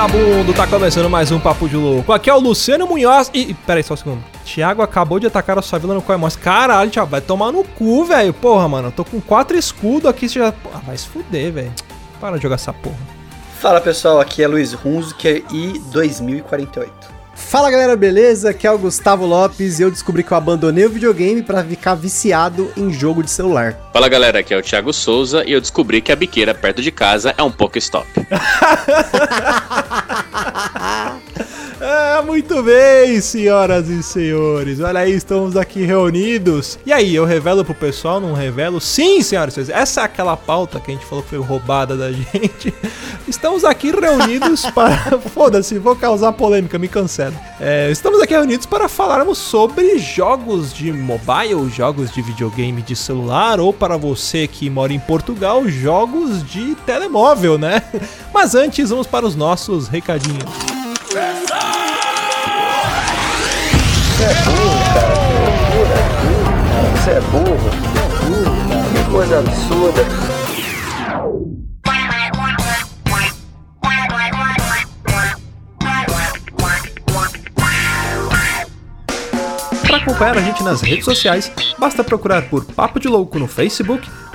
vagabundo! Tá começando mais um Papo de Louco. Aqui é o Luciano Munhoz e. Pera aí, só um segundo. Thiago acabou de atacar a sua vila no Coimós. Caralho, Thiago, vai tomar no cu, velho. Porra, mano, eu tô com quatro escudos aqui. Você já. Ah, vai se fuder, velho. Para de jogar essa porra. Fala pessoal, aqui é Luiz Hunziker e 2048. Fala galera, beleza? Aqui é o Gustavo Lopes e eu descobri que eu abandonei o videogame para ficar viciado em jogo de celular. Fala galera, aqui é o Thiago Souza e eu descobri que a biqueira perto de casa é um Pokéstop. Ah, muito bem, senhoras e senhores. Olha aí, estamos aqui reunidos. E aí, eu revelo pro pessoal, não revelo? Sim, senhoras e senhores. Essa é aquela pauta que a gente falou que foi roubada da gente. Estamos aqui reunidos para. Foda-se, vou causar polêmica, me cancela. É, estamos aqui reunidos para falarmos sobre jogos de mobile, jogos de videogame de celular, ou para você que mora em Portugal, jogos de telemóvel, né? Mas antes, vamos para os nossos recadinhos. Você é burro, cara. Você é burro. Você é burro, cara. Que coisa absurda. Para acompanhar a gente nas redes sociais, basta procurar por Papo de Louco no Facebook,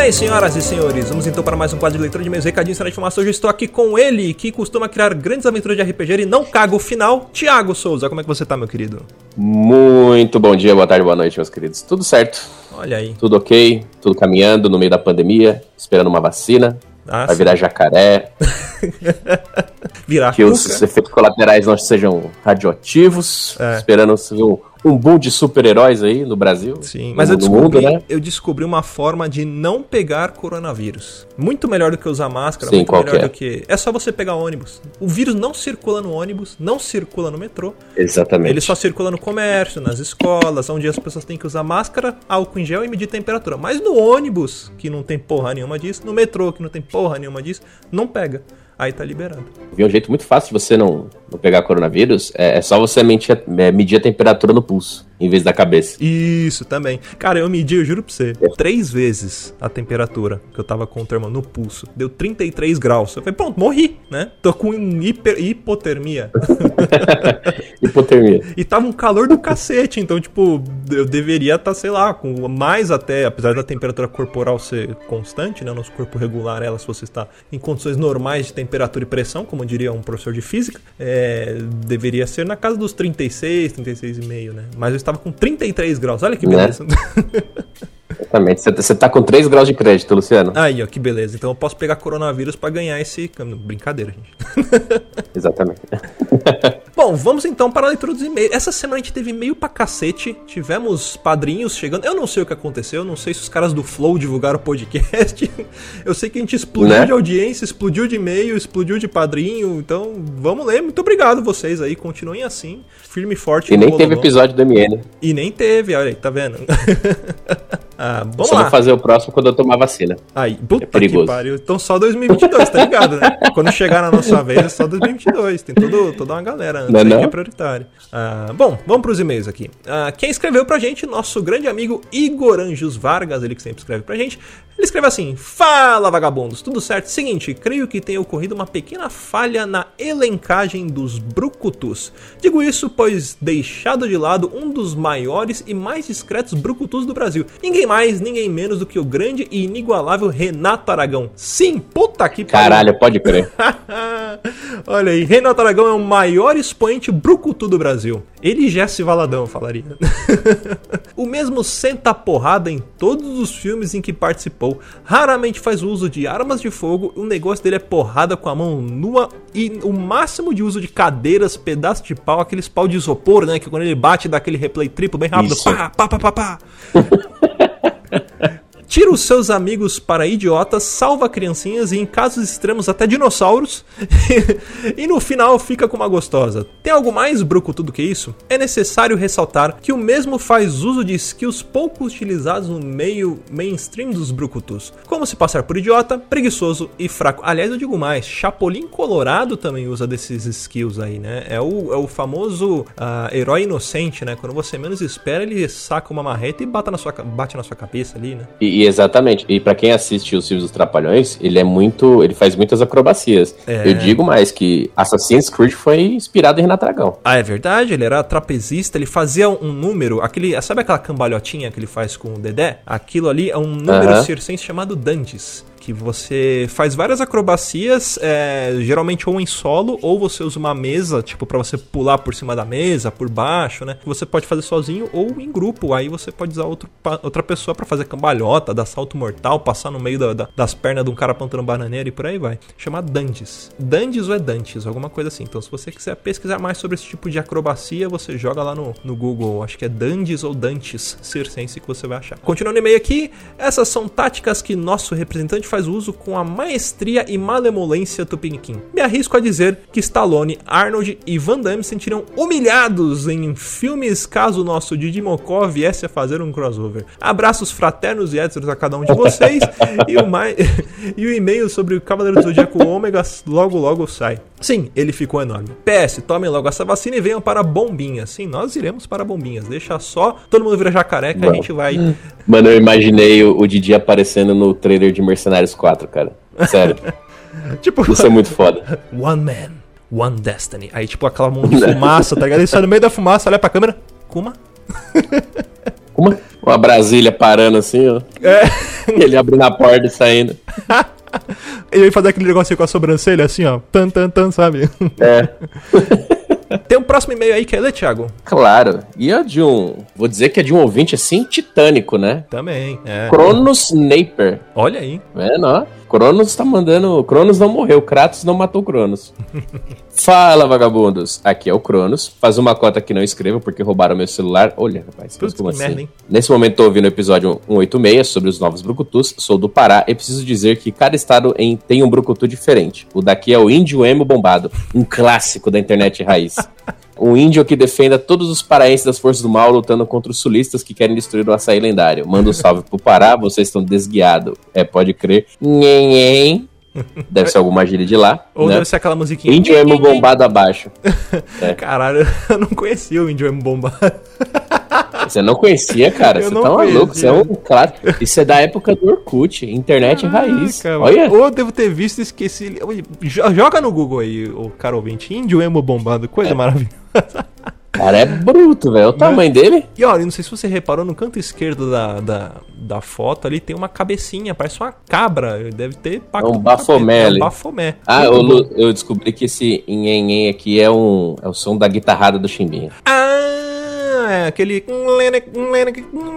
bem, senhoras e senhores, vamos então para mais um quadro de leitura de meus recadinhos de informação. Hoje estou aqui com ele, que costuma criar grandes aventuras de RPG e não caga o final, Thiago Souza. Como é que você tá, meu querido? Muito bom dia, boa tarde, boa noite, meus queridos. Tudo certo, Olha aí. tudo ok, tudo caminhando no meio da pandemia, esperando uma vacina. Ah, vai virar jacaré, Virar que os cuca. efeitos colaterais não sejam radioativos. É. Esperando um, um boom de super-heróis aí no Brasil. Sim, no- mas eu no descobri, mundo, né? eu descobri uma forma de não pegar coronavírus. Muito melhor do que usar máscara, Sim, muito qual melhor é? do que. É só você pegar ônibus. O vírus não circula no ônibus, não circula no metrô. Exatamente. Ele só circula no comércio, nas escolas, onde as pessoas têm que usar máscara, álcool em gel e medir temperatura. Mas no ônibus, que não tem porra nenhuma disso, no metrô, que não tem porra nenhuma disso, não pega. Aí tá liberado. Vi um jeito muito fácil de você não, não pegar coronavírus. É, é só você mentir é, medir a temperatura no pulso, em vez da cabeça. Isso também. Cara, eu medi, eu juro pra você, três vezes a temperatura que eu tava com o termo no pulso. Deu 33 graus. Eu falei, pronto, morri, né? Tô com hiper- hipotermia. Hipotermia. E tava um calor do cacete, então, tipo, eu deveria estar, sei lá, com mais até, apesar da temperatura corporal ser constante, né? Nosso corpo regular ela se você está em condições normais de temperatura e pressão, como diria um professor de física, é, deveria ser na casa dos 36, 36,5, né? Mas eu estava com 33 graus, olha que Né? beleza. Exatamente. Você, tá com 3 graus de crédito, Luciano. Aí, ó, que beleza. Então eu posso pegar coronavírus pra ganhar esse. Brincadeira, gente. Exatamente. Bom, vamos então para a leitura dos e-mails. Essa semana a gente teve e-mail pra cacete. Tivemos padrinhos chegando. Eu não sei o que aconteceu. Não sei se os caras do Flow divulgaram o podcast. Eu sei que a gente explodiu Né? de audiência, explodiu de e-mail, explodiu de padrinho. Então, vamos ler. Muito obrigado vocês aí. Continuem assim. Firme e forte. E nem teve episódio do MN. E nem teve, olha aí, tá vendo? ah, vamos Só lá. vou fazer o próximo quando eu tomar vacina. Aí, puta É perigoso. que pariu. Então só 2022, tá ligado, né? Quando chegar na nossa vez é só 2022. Tem todo, toda uma galera antes Não é aí que não? é prioritária. Ah, bom, vamos pros e-mails aqui. Ah, quem escreveu pra gente, nosso grande amigo Igor Anjos Vargas, ele que sempre escreve pra gente. Ele escreve assim: Fala vagabundos, tudo certo? Seguinte, creio que tenha ocorrido uma pequena falha na elencagem dos brucutus. Digo isso pois deixado de lado um dos maiores e mais discretos brucutus do Brasil. Ninguém mais, ninguém menos do que o grande e inigualável Renato Aragão. Sim, puta que pariu. Caralho, pode crer. Olha aí, Renato Aragão é o maior expoente brucutu do Brasil. Ele e Jesse Valadão, falaria. o mesmo senta porrada em todos os filmes em que participou. Raramente faz uso de armas de fogo. O negócio dele é porrada com a mão nua e o máximo de uso de cadeiras, pedaços de pau, aqueles pau de isopor, né? Que quando ele bate dá aquele replay triplo bem rápido. Isso. Pá, pá, pá, pá, pá. Tira os seus amigos para idiotas, salva criancinhas e, em casos extremos, até dinossauros. e no final fica com uma gostosa. Tem algo mais brucutu do que isso? É necessário ressaltar que o mesmo faz uso de skills pouco utilizados no meio mainstream dos brucutus, como se passar por idiota, preguiçoso e fraco. Aliás, eu digo mais, Chapolin Colorado também usa desses skills aí, né? É o, é o famoso ah, herói inocente, né? Quando você menos espera, ele saca uma marreta e bate na sua, bate na sua cabeça ali, né? E, e exatamente. E pra quem assiste os filmes dos Trapalhões, ele é muito. Ele faz muitas acrobacias. É. Eu digo mais que Assassin's Creed foi inspirado em Renato Aragão. Ah, é verdade, ele era trapezista, ele fazia um número, aquele, sabe aquela cambalhotinha que ele faz com o Dedé? Aquilo ali é um número Aham. circense chamado Dantes. Que você faz várias acrobacias, é, geralmente ou em solo, ou você usa uma mesa, tipo, pra você pular por cima da mesa, por baixo, né? Você pode fazer sozinho ou em grupo. Aí você pode usar outro, outra pessoa pra fazer cambalhota, dar salto mortal, passar no meio da- da- das pernas de um cara plantando bananeira e por aí vai. Chama Dantes. Dantes ou é Dantes, alguma coisa assim. Então, se você quiser pesquisar mais sobre esse tipo de acrobacia, você joga lá no, no Google. Acho que é Dantes ou Dantes circense que você vai achar. Continuando o e-mail aqui, essas são táticas que nosso representante faz uso com a maestria e malemolência tupiniquim. Me arrisco a dizer que Stallone, Arnold e Van Damme se sentiriam humilhados em filmes caso o nosso Didi Mocó viesse a fazer um crossover. Abraços fraternos e héteros a cada um de vocês e o mais e o e-mail sobre o Cavaleiro do Zodíaco Ômega logo logo sai. Sim, ele ficou enorme. PS, tomem logo essa vacina e venham para Bombinhas. Sim, nós iremos para Bombinhas. Deixa só todo mundo virar jacaré que a gente vai Mano, eu imaginei o, o Didi aparecendo no trailer de Mercenários 4, cara. Sério. tipo Isso é muito foda. One Man, One Destiny. Aí, tipo, aquela mão de fumaça, tá ligado? Ele sai no meio da fumaça, olha pra câmera. Kuma? Uma, uma Brasília parando assim, ó. É. E ele abrindo a porta e saindo. Ele vai fazer aquele negocinho com a sobrancelha, assim, ó. Tan, tan, tan, sabe? É. Tem um próximo e-mail aí, quer ler, Thiago? Claro. E é de um. Vou dizer que é de um ouvinte assim titânico, né? Também, é. Cronos Naper. Olha aí. Vendo, ó? Cronos tá mandando. Cronos não morreu, Kratos não matou Cronos. Fala, vagabundos. Aqui é o Cronos. Faz uma cota que não escreva porque roubaram meu celular. Olha, rapaz, Putz, como que assim? merda, hein? Nesse momento tô ouvindo o episódio 186 sobre os novos brucutus. Sou do Pará e preciso dizer que cada estado em- tem um brucutu diferente. O daqui é o índio emo bombado, um clássico da internet raiz. Um índio que defenda todos os paraenses das forças do mal lutando contra os sulistas que querem destruir o açaí lendário. Manda um salve pro Pará, vocês estão desguiados. É, pode crer. Nhen, Deve ser alguma gíria de lá. Ou né? deve ser aquela musiquinha. Índio emo bombado abaixo. Caralho, eu não conhecia o índio emo bombado. Você não conhecia, cara? Eu Você tá maluco? Você é um claro. Isso é da época do Orkut, internet raiz. Caraca, Olha. Ou eu devo ter visto e esqueci. Joga no Google aí, o cara ouvinte. Índio emo bombado, coisa maravilhosa. Cara, é bruto, velho. O tamanho dele. E olha, não sei se você reparou, no canto esquerdo da, da, da foto ali tem uma cabecinha, parece uma cabra. Deve ter pacto É um bafomé É ali. um bafomé. Ah, eu, eu descobri que esse nhenhen aqui é, um, é o som da guitarrada do Chimbinha. Ah, é aquele.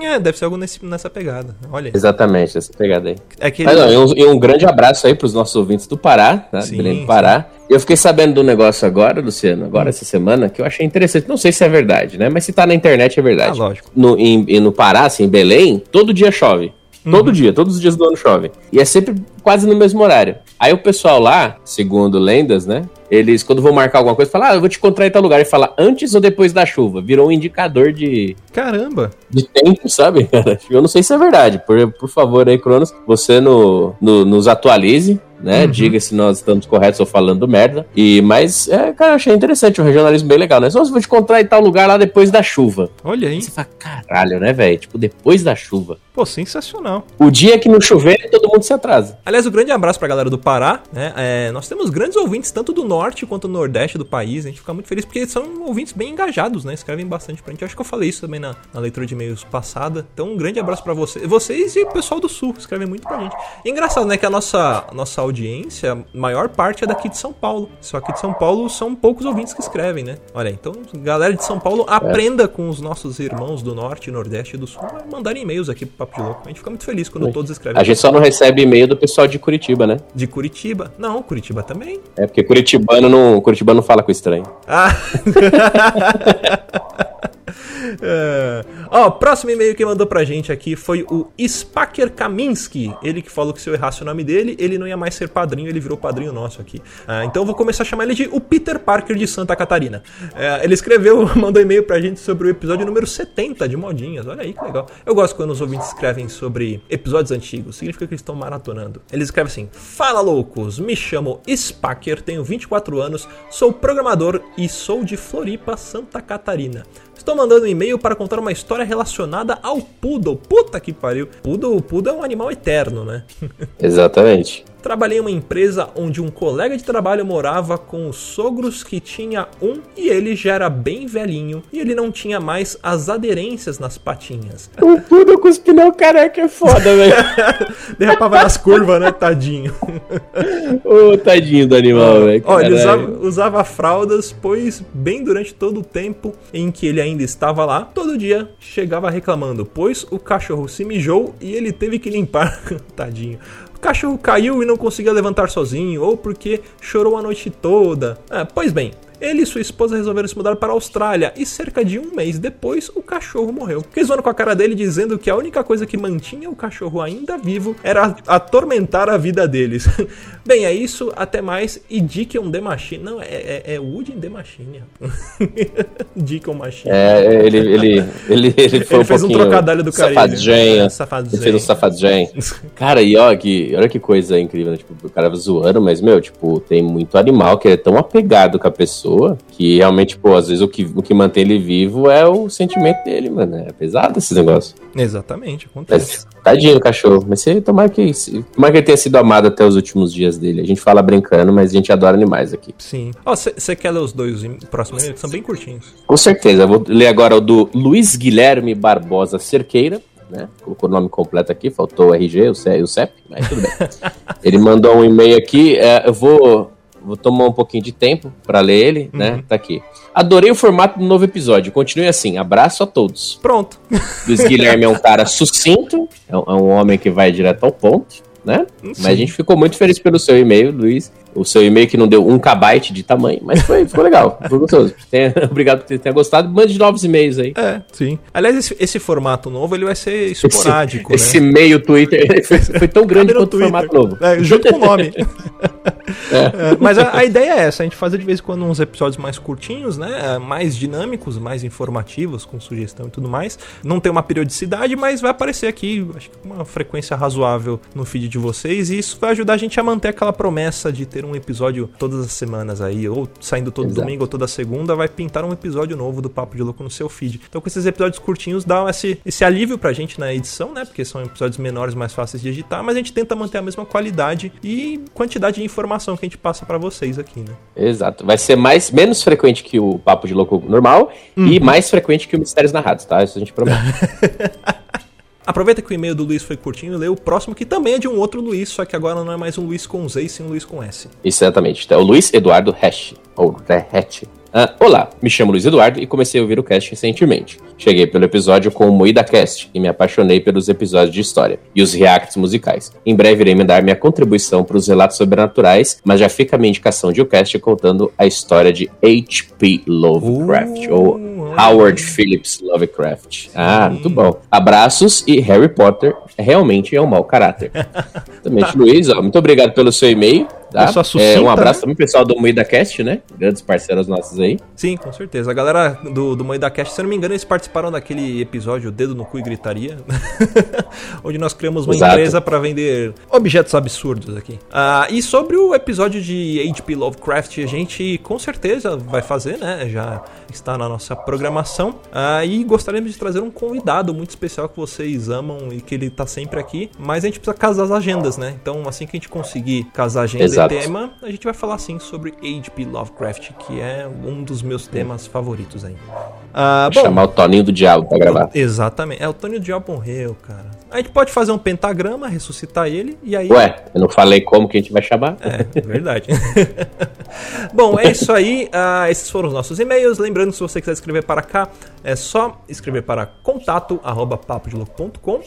É, Deve ser algo nesse, nessa pegada. Olha aí. Exatamente, essa pegada aí. É aquele. Mas não, e, um, e um grande abraço aí pros nossos ouvintes do Pará, tá? Sim, Belém do Pará. Eu fiquei sabendo do negócio agora, Luciano, Hum. agora essa semana, que eu achei interessante. Não sei se é verdade, né? Mas se tá na internet é verdade. Ah, lógico. No, em, e no Pará, assim, em Belém, todo dia chove. Todo Uhum. dia, todos os dias do ano chove. E é sempre quase no mesmo horário. Aí o pessoal lá, segundo lendas, né? Eles, quando vão marcar alguma coisa, falam, ah, eu vou te encontrar em tal lugar. E fala, antes ou depois da chuva. Virou um indicador de, Caramba! de tempo, sabe? Eu não sei se é verdade. Por, por favor, aí, Cronos, você no, no- nos atualize, né? Uhum. Diga se nós estamos corretos ou falando merda. E, mas, é, cara, eu achei interessante, um regionalismo bem legal, né? Só se vou te encontrar em tal lugar lá depois da chuva. Olha aí. Aí você fala, caralho, né, velho? Tipo, depois da chuva. Pô, sensacional. O dia que não chover, todo mundo se atrasa. Aliás, um grande abraço pra galera do Pará, né? É, nós temos grandes ouvintes, tanto do norte quanto do nordeste do país. A gente fica muito feliz porque são ouvintes bem engajados, né? Escrevem bastante pra gente. Acho que eu falei isso também na, na leitura de e-mails passada. Então, um grande abraço pra vocês. Vocês e o pessoal do sul, escrevem muito pra gente. E engraçado, né? Que a nossa, nossa audiência, a maior parte é daqui de São Paulo. Só que de São Paulo são poucos ouvintes que escrevem, né? Olha, então, galera de São Paulo, aprenda com os nossos irmãos do norte, nordeste e do sul a mandarem e-mails aqui pro Papo de Louco. A gente fica muito feliz quando todos escrevem. A gente só não recebe e-mail do pessoal de Curitiba, né? De Curitiba. Não, Curitiba também. É porque Curitibano não, Curitibano não fala com estranho. Ah! É. Ó, próximo e-mail que mandou pra gente aqui foi o Spaker Kaminski. Ele que falou que se eu errasse o nome dele, ele não ia mais ser padrinho, ele virou padrinho nosso aqui. Ah, então eu vou começar a chamar ele de o Peter Parker de Santa Catarina. É, ele escreveu, mandou e-mail pra gente sobre o episódio número 70 de Modinhas. Olha aí que legal. Eu gosto quando os ouvintes escrevem sobre episódios antigos. Significa que eles estão maratonando. Ele escreve assim: Fala loucos, me chamo Spaker, tenho 24 anos, sou programador e sou de Floripa, Santa Catarina. Estou mandando um e-mail para contar uma história relacionada ao Poodle. Puta que pariu. Poodle, Poodle é um animal eterno, né? Exatamente. Trabalhei em uma empresa onde um colega de trabalho morava com os sogros que tinha um e ele já era bem velhinho e ele não tinha mais as aderências nas patinhas. O Poodle com os pneus careca é foda, velho. Derrapava nas curvas, né, tadinho? Ô, tadinho do animal, velho. Olha, usava, usava fraldas, pois bem durante todo o tempo em que ele ainda estava lá, todo dia chegava reclamando, pois o cachorro se mijou e ele teve que limpar. Tadinho. O cachorro caiu e não conseguia levantar sozinho, ou porque chorou a noite toda. Ah, pois bem, ele e sua esposa resolveram se mudar para a Austrália e cerca de um mês depois o cachorro morreu. Fiquei zoando com a cara dele dizendo que a única coisa que mantinha o cachorro ainda vivo era atormentar a vida deles. Bem, é isso, até mais e Deacon The Machine. Não, é, é, é Wood in The Machine. Deacon Machine. É, ele, ele, ele, ele foi Ele um fez um trocadilho do carinho. Safadinha. É, safadinho. Ele fez um safadinho. Cara, e ó, que, olha que coisa incrível, né? Tipo, o cara zoando, mas, meu, tipo, tem muito animal que é tão apegado com a pessoa que realmente, pô, às vezes o que, o que mantém ele vivo é o sentimento dele, mano. É pesado esse negócio. Exatamente, acontece. Mas, tadinho o cachorro. Mas você, tomara que, tomara que ele tenha sido amado até os últimos dias dele. A gente fala brincando, mas a gente adora animais aqui. Sim. Ó, você quer ler os dois próximos e-mails? São bem curtinhos. Com certeza. Eu vou ler agora o do Luiz Guilherme Barbosa Cerqueira. Né? Colocou o nome completo aqui, faltou o RG o CEP, mas tudo bem. ele mandou um e-mail aqui, é, eu vou, vou tomar um pouquinho de tempo para ler ele, né? Tá aqui. Adorei o formato do novo episódio. Continue assim. Abraço a todos. Pronto. Luiz Guilherme é um cara sucinto, é um, é um homem que vai direto ao ponto, né? Mas a gente ficou muito feliz pelo seu e-mail, Luiz. O seu e-mail que não deu um kbyte de tamanho, mas foi, ficou legal, foi gostoso. Tenha- obrigado por ter tenha gostado. Mande novos e-mails aí. É, sim. Aliás, esse, esse formato novo ele vai ser esporádico, esse né? meio Twitter foi, foi tão grande quanto o formato novo. É, junto com o nome. É, mas a, a ideia é essa, a gente fazer de vez em quando uns episódios mais curtinhos, né? Mais dinâmicos, mais informativos, com sugestão e tudo mais. Não tem uma periodicidade, mas vai aparecer aqui, acho que com uma frequência razoável no feed de vocês. E isso vai ajudar a gente a manter aquela promessa de ter um episódio todas as semanas aí, ou saindo todo Exato. domingo ou toda segunda, vai pintar um episódio novo do Papo de Louco no seu feed. Então, com esses episódios curtinhos, dá esse, esse alívio pra gente na edição, né? Porque são episódios menores, mais fáceis de editar, mas a gente tenta manter a mesma qualidade e quantidade de informação que a gente passa pra vocês aqui, né? Exato. Vai ser mais, menos frequente que o Papo de Louco normal e mais frequente que o Mistérios Narrados, tá? Isso a gente promete. Aproveita que o e-mail do Luiz foi curtinho e lê o próximo, que também é de um outro Luiz, só que agora não é mais um Luiz com Z, sim um Luiz com S. Exatamente. Então, é o Luiz Eduardo Hash, ou Hatch. Ah, olá, me chamo Luiz Eduardo e comecei a ouvir o cast recentemente. Cheguei pelo episódio com o Moída Cast e me apaixonei pelos episódios de história e os reacts musicais. Em breve irei me dar minha contribuição para os relatos sobrenaturais, mas já fica a minha indicação de o cast contando a história de H.P. Lovecraft, Uh, ou Howard Phillips Lovecraft. Ah, muito bom. Abraços e Harry Potter realmente é um mau caráter. Exatamente, Luiz. Ó, muito obrigado pelo seu e-mail. Tá? Pessoa É, sucinta, um abraço né? também pro pessoal do Moída Cast, né? Grandes parceiros nossos aí. Sim, com certeza. A galera do, do Moeda Cast, se eu não me engano, eles participaram daquele episódio Dedo no Cu e Gritaria, onde nós criamos uma Exato. empresa para vender objetos absurdos aqui. Ah, e sobre o episódio de H.P. Lovecraft, a gente com certeza vai fazer, né? Já está na nossa programação. Ah, e gostaríamos de trazer um convidado muito especial que vocês amam e que ele tá sempre aqui. Mas a gente precisa casar as agendas, né? Então, assim que a gente conseguir casar a agenda Exato. tema, a gente vai falar sim sobre H.P. Lovecraft, que é um dos meus temas favoritos aí. Ah, bom, Chamar o Toninho do Diabo pra gravar. exatamente. É o Tony Diabo morreu, cara. A gente pode fazer um pentagrama, ressuscitar ele e aí. Ué, eu não falei como que a gente vai chamar? É, verdade. Bom, é isso aí. Ah, esses foram os nossos e-mails. Lembrando, se você quiser escrever para cá, é só escrever para contato arroba papodelouco.com.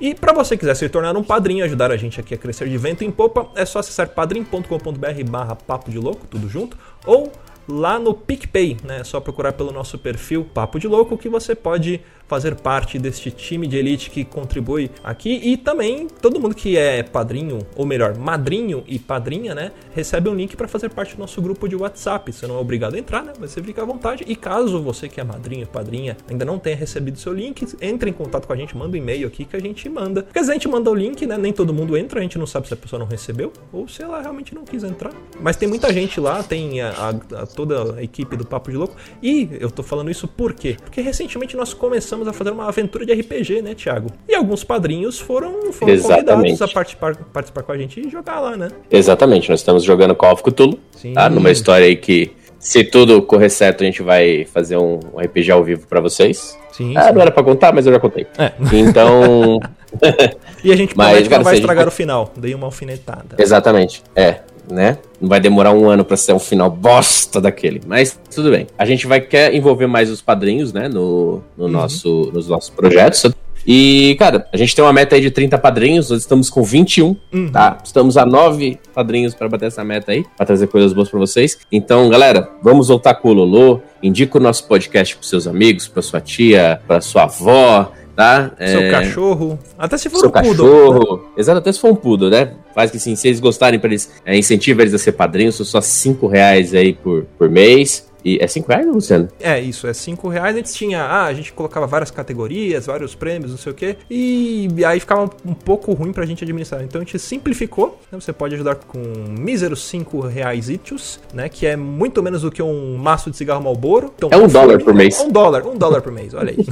E para você quiser se tornar um padrinho, ajudar a gente aqui a crescer de vento em popa, é só acessar padrim.com.br barra papo de louco, tudo junto, ou lá no PicPay, né? É só procurar pelo nosso perfil Papo de Louco que você pode fazer parte deste time de elite que contribui aqui e também todo mundo que é padrinho, ou melhor, madrinho e padrinha, né, recebe um link para fazer parte do nosso grupo de WhatsApp. Você não é obrigado a entrar, né, mas você fica à vontade. E caso você que é madrinho e padrinha ainda não tenha recebido seu link, entre em contato com a gente, manda um e-mail aqui que a gente manda. Porque a gente manda o link, né, nem todo mundo entra, a gente não sabe se a pessoa não recebeu ou se ela realmente não quis entrar. Mas tem muita gente lá, tem a, a- a- toda a equipe do Papo de Louco. E eu tô falando isso por quê? Porque recentemente nós começamos a fazer uma aventura de RPG, né, Thiago? E alguns padrinhos foram, foram Exatamente. convidados a participar, participar com a gente e jogar lá, né? Exatamente, nós estamos jogando Call of Cthulhu, Sim. tá? Numa história aí que, se tudo correr certo, a gente vai fazer um, RPG ao vivo pra vocês. Sim, Ah, sim. não era pra contar, mas eu já contei. É. Então, E a gente Mas, cara, não vai gente estragar vai- o final. Dei uma alfinetada. exatamente, é, né? Não vai demorar um ano pra ser um final bosta daquele, mas tudo bem. A gente vai quer envolver mais os padrinhos, né, no, no nosso, nos nossos projetos. E, cara, a gente tem uma meta aí de 30 padrinhos, nós estamos com 21, Uhum. tá? Estamos a 9 padrinhos pra bater essa meta aí, pra trazer coisas boas pra vocês. Então, galera, vamos voltar com o Lolo, indica o nosso podcast pros seus amigos, pra sua tia, pra sua avó, tá? Seu É, cachorro. Até se for seu um poodle. né? cachorro. Exato, até se for um poodle, né? Faz que assim, se eles gostarem, pra eles, é, incentiva eles a ser padrinhos, são só 5 reais aí por, por mês. E é 5 reais, Luciano? É, isso, é 5 reais. Antes tinha, ah, a gente colocava várias categorias, vários prêmios, não sei o quê. E aí ficava um, pouco ruim pra gente administrar. Então a gente simplificou. né, Você pode ajudar com míseros 5 reais itios, né? Que é muito menos do que um maço de cigarro Malboro. Então, É um dólar por mês. Um dólar, um dólar por mês, olha aí.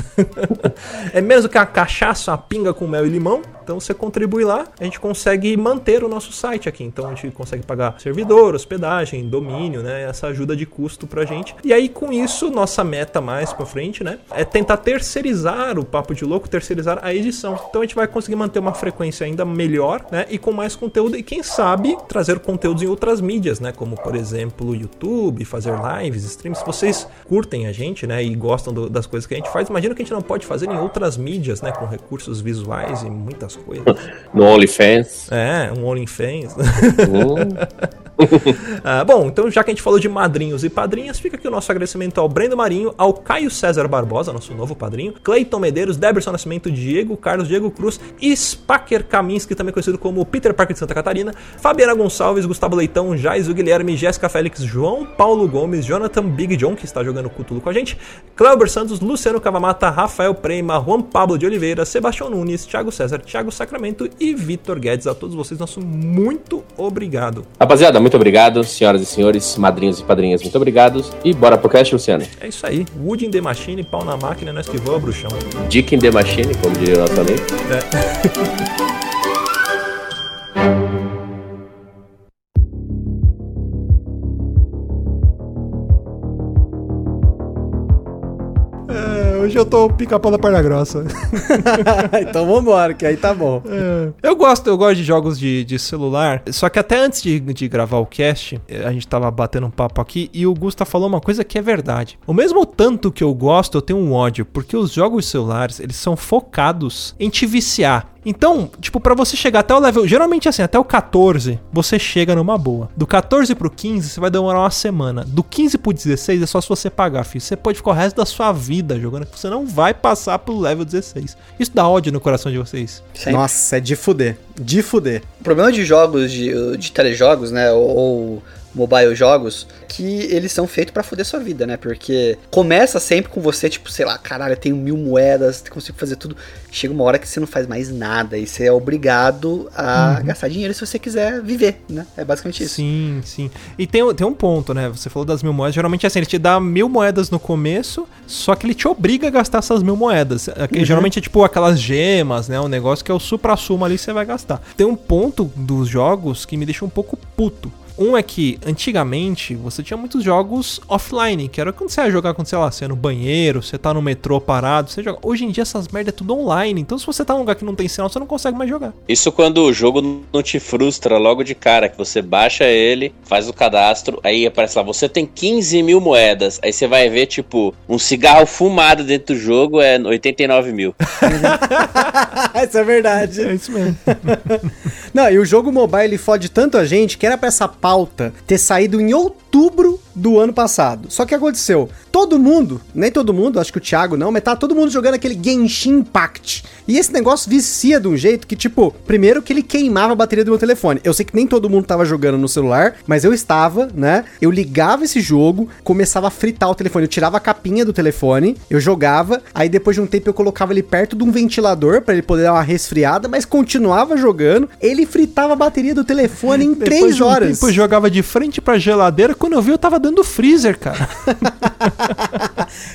é menos do que uma cachaça, uma pinga com mel e limão. Então você contribui lá, a gente consegue manter o nosso site aqui. Então a gente consegue pagar servidor, hospedagem, domínio, né? Essa ajuda de custo pra gente. E aí com isso, nossa meta mais pra frente, né? É tentar terceirizar o Papo de Louco, terceirizar a edição. Então a gente vai conseguir manter uma frequência ainda melhor, né? E com mais conteúdo e quem sabe trazer conteúdos em outras mídias, né? Como por exemplo, YouTube, fazer lives, streams. Se vocês curtem a gente, né? E gostam do- das coisas que a gente faz, imagina que a gente não pode fazer em outras mídias, né? Com recursos visuais e muitas coisas. No OnlyFans. É, um OnlyFans. Hum, Ah, bom, então já que a gente falou de madrinhos e padrinhas, fica aqui o nosso agradecimento ao Brendo Marinho, ao Caio César Barbosa, nosso novo padrinho, Cleiton Medeiros, Deberson Nascimento, Diego Carlos, Diego Cruz, Spacker Kaminski, também conhecido como Peter Parker de Santa Catarina, Fabiana Gonçalves, Gustavo Leitão, Jaiso Guilherme, Jéssica Félix, João Paulo Gomes, Jonathan Big John, que está jogando Cthulhu com a gente, Cléber Santos, Luciano Cavamata, Rafael Prema, Juan Pablo de Oliveira, Sebastião Nunes, Thiago César, Thiago Sacramento e Vitor Guedes. A todos vocês, nosso muito obrigado. Rapaziada, muito obrigado. Senhoras e senhores, madrinhos e padrinhas, muito obrigados. E bora pro cast, Luciano. É isso aí. Wood in the Machine, pau na máquina, nós que voa, bruxão. Dick in the Machine, como diria o nosso amigo. É, hoje eu tô pica-pau da perna grossa. então vambora, que aí tá bom. Eu gosto, eu gosto de jogos de, de celular. Só que até antes de, de gravar o cast, a gente tava batendo um papo aqui e o Gusta falou uma coisa que é verdade. O mesmo tanto que eu gosto, eu tenho um ódio, porque os jogos celulares, eles são focados em te viciar. Então, tipo, pra você chegar até o level. Geralmente assim, até o 14, você chega numa boa. Do 14 pro 15, você vai demorar uma semana. Do 15 pro 16 é só se você pagar, filho. Você pode ficar o resto da sua vida jogando, que você não vai passar pro level 16. Isso dá ódio no coração de vocês. Sempre. Nossa, é de fuder. De fuder. O problema de jogos, de, de telejogos, né? Ou, ou mobile jogos, que eles são feitos pra foder sua vida, né? Porque começa sempre com você, tipo, sei lá, caralho, eu tenho mil moedas, consigo fazer tudo. Chega uma hora que você não faz mais nada e você é obrigado a gastar dinheiro se você quiser viver, né? É basicamente isso. Sim, sim. E tem, tem um ponto, né? Você falou das mil moedas. Geralmente assim, ele te dá mil moedas no começo, só que ele te obriga a gastar essas mil moedas. Aqui, Geralmente é tipo aquelas gemas, né? Um negócio que é o supra-sumo ali que você vai gastar. Tem um ponto dos jogos que me deixa um pouco puto. Um é que, antigamente, você tinha muitos jogos offline, que era quando você ia jogar quando, sei lá, você ia no banheiro, você tá no metrô parado, você joga. Hoje em dia essas merda é tudo online, então se você tá num lugar que não tem sinal, você não consegue mais jogar. Isso quando o jogo não te frustra logo de cara, que você baixa ele, faz o cadastro, aí aparece lá, você tem 15 mil moedas, aí você vai ver, tipo, um cigarro fumado dentro do jogo é 89 mil. Isso é verdade. É isso mesmo. Não, e o jogo mobile ele fode tanto a gente que era pra essa pauta ter saído em outubro do ano passado. Só que aconteceu? Todo mundo, nem todo mundo, acho que o Thiago não, mas tá todo mundo jogando aquele Genshin Impact. E esse negócio vicia de um jeito que, tipo, primeiro que ele queimava a bateria do meu telefone. Eu sei que nem todo mundo tava jogando no celular, mas eu estava, né? Eu ligava esse jogo, começava a fritar o telefone. Eu tirava a capinha do telefone, eu jogava, aí depois de um tempo eu colocava ele perto de um ventilador para ele poder dar uma resfriada, mas continuava jogando. Ele fritava a bateria do telefone em Depois 3 de um horas. eu jogava de frente pra geladeira, quando eu vi eu tava dando freezer, cara.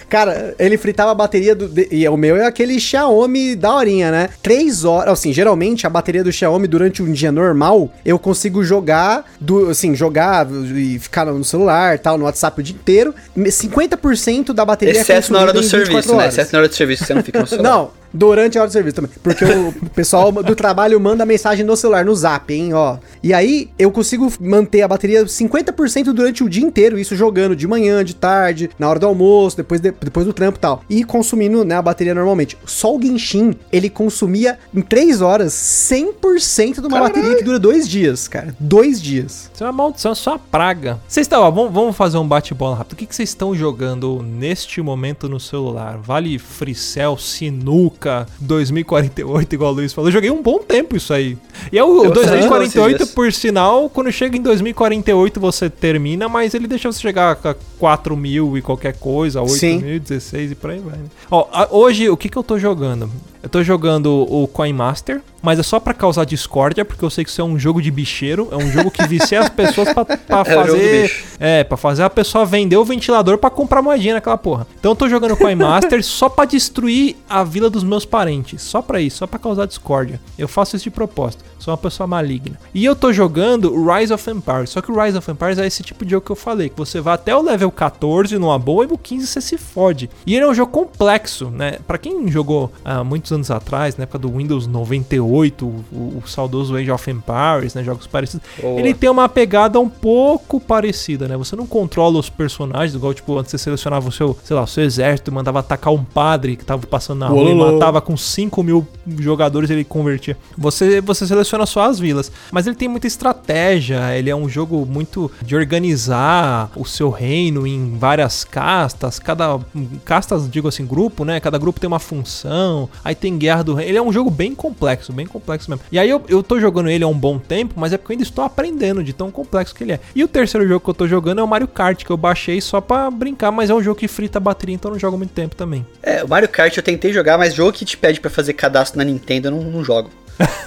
Cara, ele fritava a bateria do. e o meu é aquele Xiaomi da horinha, né? Três horas. Assim, geralmente a bateria do Xiaomi durante um dia normal, eu consigo jogar, do, assim, jogar e ficar no celular tal, no WhatsApp o dia inteiro. 50% da bateria Exceto na hora do consumida em 24 serviço, né? horas. Exceto na hora do serviço que você não fica no celular. Não, durante a hora do serviço também. Porque o pessoal do trabalho manda mensagem no celular, no zap, hein, ó. E aí eu consigo manter a bateria 50% durante o dia inteiro, isso jogando de manhã, de tarde, na hora do almoço, depois, de- depois do trampo e tal. E consumindo, né, a bateria normalmente. Só o Genshin, ele consumia em 3 horas 100% de uma bateria que dura dois dias, cara. Dois dias. Isso é uma maldição, isso é uma praga. Vocês estão, ó, vamos, vamos fazer um bate-bola rápido. O que, que vocês estão jogando neste momento no celular? Vale Fricel, Sinuca, 2048, igual o Luiz falou. Eu joguei um bom tempo isso aí. E é o, Eu sei, 2048, eu sei por sinal, quando chega em 2048 você termina, mas ele deixa você chegar a 4 mil e qualquer coisa, 8 Sim. mil, 16 e por aí vai. né? Ó, hoje, o que, que eu tô jogando? Eu tô jogando o Coin Master, mas é só pra causar discórdia, porque eu sei que isso é um jogo de bicheiro, é um jogo que vicia as pessoas pra, pra É jogo do fazer. É, pra fazer a pessoa vender o ventilador pra comprar moedinha naquela porra. Então eu tô jogando Coin Master só pra destruir a vila dos meus parentes. Só pra isso, só pra causar discórdia. Eu faço isso de propósito. Sou uma pessoa maligna. E eu tô jogando Rise of Empires. Só que o Rise of Empires é esse tipo de jogo que eu falei. Que você vai até o level 14 numa boa e no 15 você se fode. E ele é um jogo complexo, né? Pra quem jogou há muitos anos atrás, na época do Windows 98, o, o saudoso Age of Empires, né? Jogos parecidos. Boa. Ele tem uma pegada um pouco parecida, né? Você não controla os personagens, igual, tipo, antes você selecionava o seu, sei lá, o seu exército e mandava atacar um padre que tava passando na rua e matava com 5 mil jogadores ele convertia. Você, você seleciona só as vilas. Mas ele tem muita estratégia, ele é um jogo muito de organizar o seu reino em várias castas. Cada. Castas, digo assim, grupo, né? Cada grupo tem uma função. Aí tem guerra do reino. Ele é um jogo bem complexo, bem complexo mesmo. E aí eu, eu tô jogando ele há um bom tempo, mas é porque eu ainda estou aprendendo de tão complexo que ele é. E o terceiro jogo que eu tô jogando é o Mario Kart, que eu baixei só pra brincar, mas é um jogo que frita a bateria, então eu não jogo muito tempo também. É, o Mario Kart eu tentei jogar, mas jogo que te pede pra fazer cadastro na Nintendo eu não, não jogo.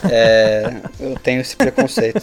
É, eu tenho esse preconceito.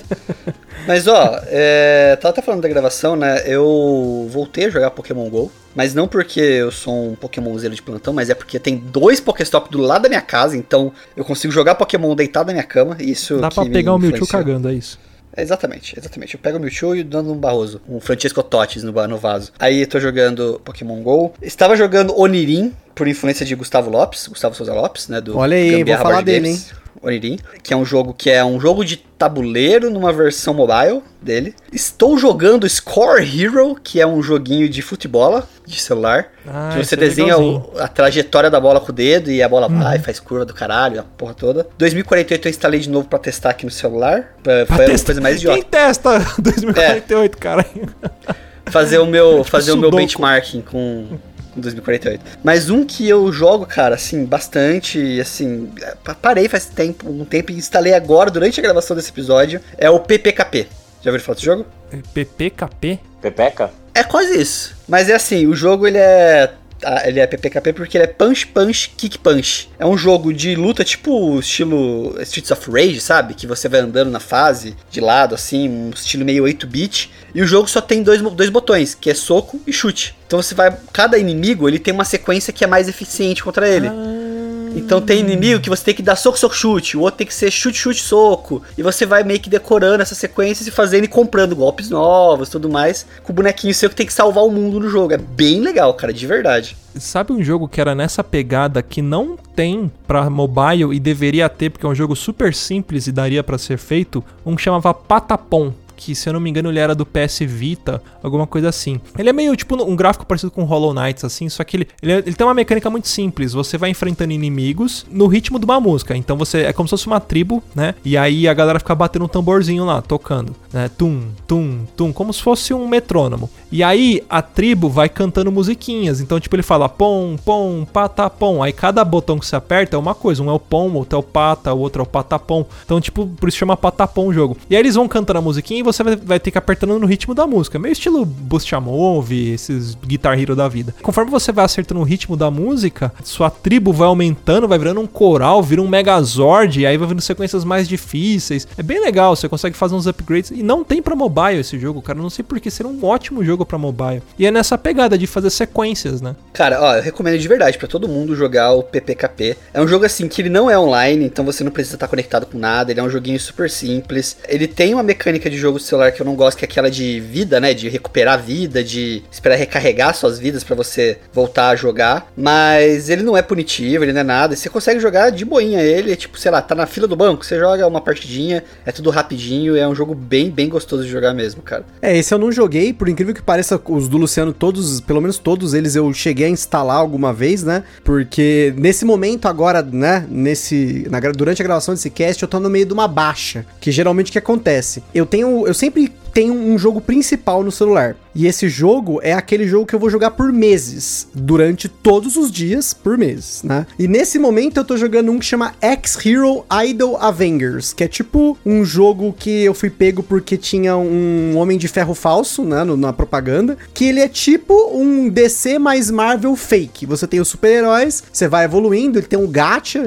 Mas ó, é, tava até falando da gravação, né? Eu voltei a jogar Pokémon GO. Mas não porque eu sou um Pokémonzeiro de plantão, mas é porque tem dois Pokéstop do lado da minha casa, então eu consigo jogar Pokémon deitado na minha cama. e Isso Dá que pra pegar o Mewtwo cagando, é isso. É, Exatamente, exatamente. Eu pego o Mewtwo e dando um Barroso, um Francesco Totis no, no vaso. Aí eu tô jogando Pokémon GO. Estava jogando Onirin, por influência de Gustavo Lopes, Gustavo Souza Lopes, né? Do Olha aí, hein, vou falar Board dele, Games. Onirin, que é um jogo que é um jogo de tabuleiro numa versão mobile dele. Estou jogando Score Hero, que é um joguinho de futebol de celular. Ah, que você é desenha o- a trajetória da bola com o dedo e a bola vai, faz curva do caralho, a porra toda. 2048 eu instalei de novo pra testar aqui no celular. Pra- Foi a Testa- coisa mais Quem idiota. testa 2048, cara? Fazer o meu, fazer o meu benchmarking com 2048. Mas um que eu jogo, cara, assim, bastante, assim, pa- parei faz tempo, um tempo e instalei agora, durante a gravação desse episódio, é o PPKP. Já ouviram falar desse jogo? PPKP? Pepeca? É quase isso. Mas é assim, o jogo ele é. Ah, Ele é PPKP porque ele é Punch Punch Kick Punch. É um jogo de luta tipo estilo Streets of Rage, sabe? Que você vai andando na fase de lado, assim, um estilo meio 8-bit. E o jogo só tem dois, dois botões, que é soco e chute. Então você vai. Cada inimigo ele tem uma sequência que é mais eficiente contra ele. Então tem inimigo que você tem que dar soco, soco, chute. O outro tem que ser chute, chute, soco. E você vai meio que decorando essas sequências e fazendo e comprando golpes novos tudo mais. Com o bonequinho seu que tem que salvar o mundo no jogo. É bem legal, cara, de verdade. Sabe um jogo que era nessa pegada que não tem pra mobile e deveria ter porque é um jogo super simples e daria pra ser feito? Um que chamava Patapom. Que se eu não me engano ele era do PS Vita, alguma coisa assim. Ele é meio tipo um gráfico parecido com Hollow Knights, assim, só que ele, ele, é- ele tem uma mecânica muito simples. Você vai enfrentando inimigos no ritmo de uma música. Então você é como se fosse uma tribo, né? E aí a galera fica batendo um tamborzinho lá, tocando, né? Tum, tum, tum, como se fosse um metrônomo. E aí a tribo vai cantando musiquinhas. Então, tipo, ele fala pom, pom, patapom. Aí cada botão que você aperta é uma coisa. Um é o pom, outro é o pata, o outro é o patapom. Então, tipo, por isso chama patapom o jogo. E aí eles vão cantando a musiquinha e você vai, vai ter que apertando no ritmo da música. Meio estilo Move, esses Guitar Hero da vida. Conforme você vai acertando o ritmo da música, sua tribo vai aumentando, vai virando um coral, vira um megazord, e aí vai vindo sequências mais difíceis. É bem legal, você consegue fazer uns upgrades. E não tem pra mobile esse jogo, cara. Não sei porque seria um ótimo jogo pra mobile. E é nessa pegada de fazer sequências, né? Cara, ó, eu recomendo de verdade pra todo mundo jogar o PPKP. É um jogo assim que ele não é online, então você não precisa estar conectado com nada. Ele é um joguinho super simples. Ele tem uma mecânica de jogo de celular que eu não gosto, que é aquela de vida, né? De recuperar vida, de esperar recarregar suas vidas pra você voltar a jogar. Mas ele não é punitivo, ele não é nada. Você consegue jogar de boinha ele. É tipo, sei lá, tá na fila do banco, você joga uma partidinha, é tudo rapidinho. É um jogo bem, bem gostoso de jogar mesmo, cara. É, esse eu não joguei, por incrível que pareça, os do Luciano, todos, pelo menos todos eles eu cheguei a instalar alguma vez, né? Porque nesse momento agora, né, nesse na durante a gravação desse cast, eu tô no meio de uma baixa, que geralmente o que acontece? Eu tenho, eu sempre tenho um jogo principal no celular. E esse jogo é aquele jogo que eu vou jogar por meses, durante todos os dias, por meses, né? E nesse momento eu tô jogando um que chama X-Hero Idol Avengers, que é tipo um jogo que eu fui pego porque tinha um Homem de Ferro falso, né, no- na propaganda, que ele é tipo um DC mais Marvel fake. Você tem os super-heróis, você vai evoluindo, ele tem um gacha,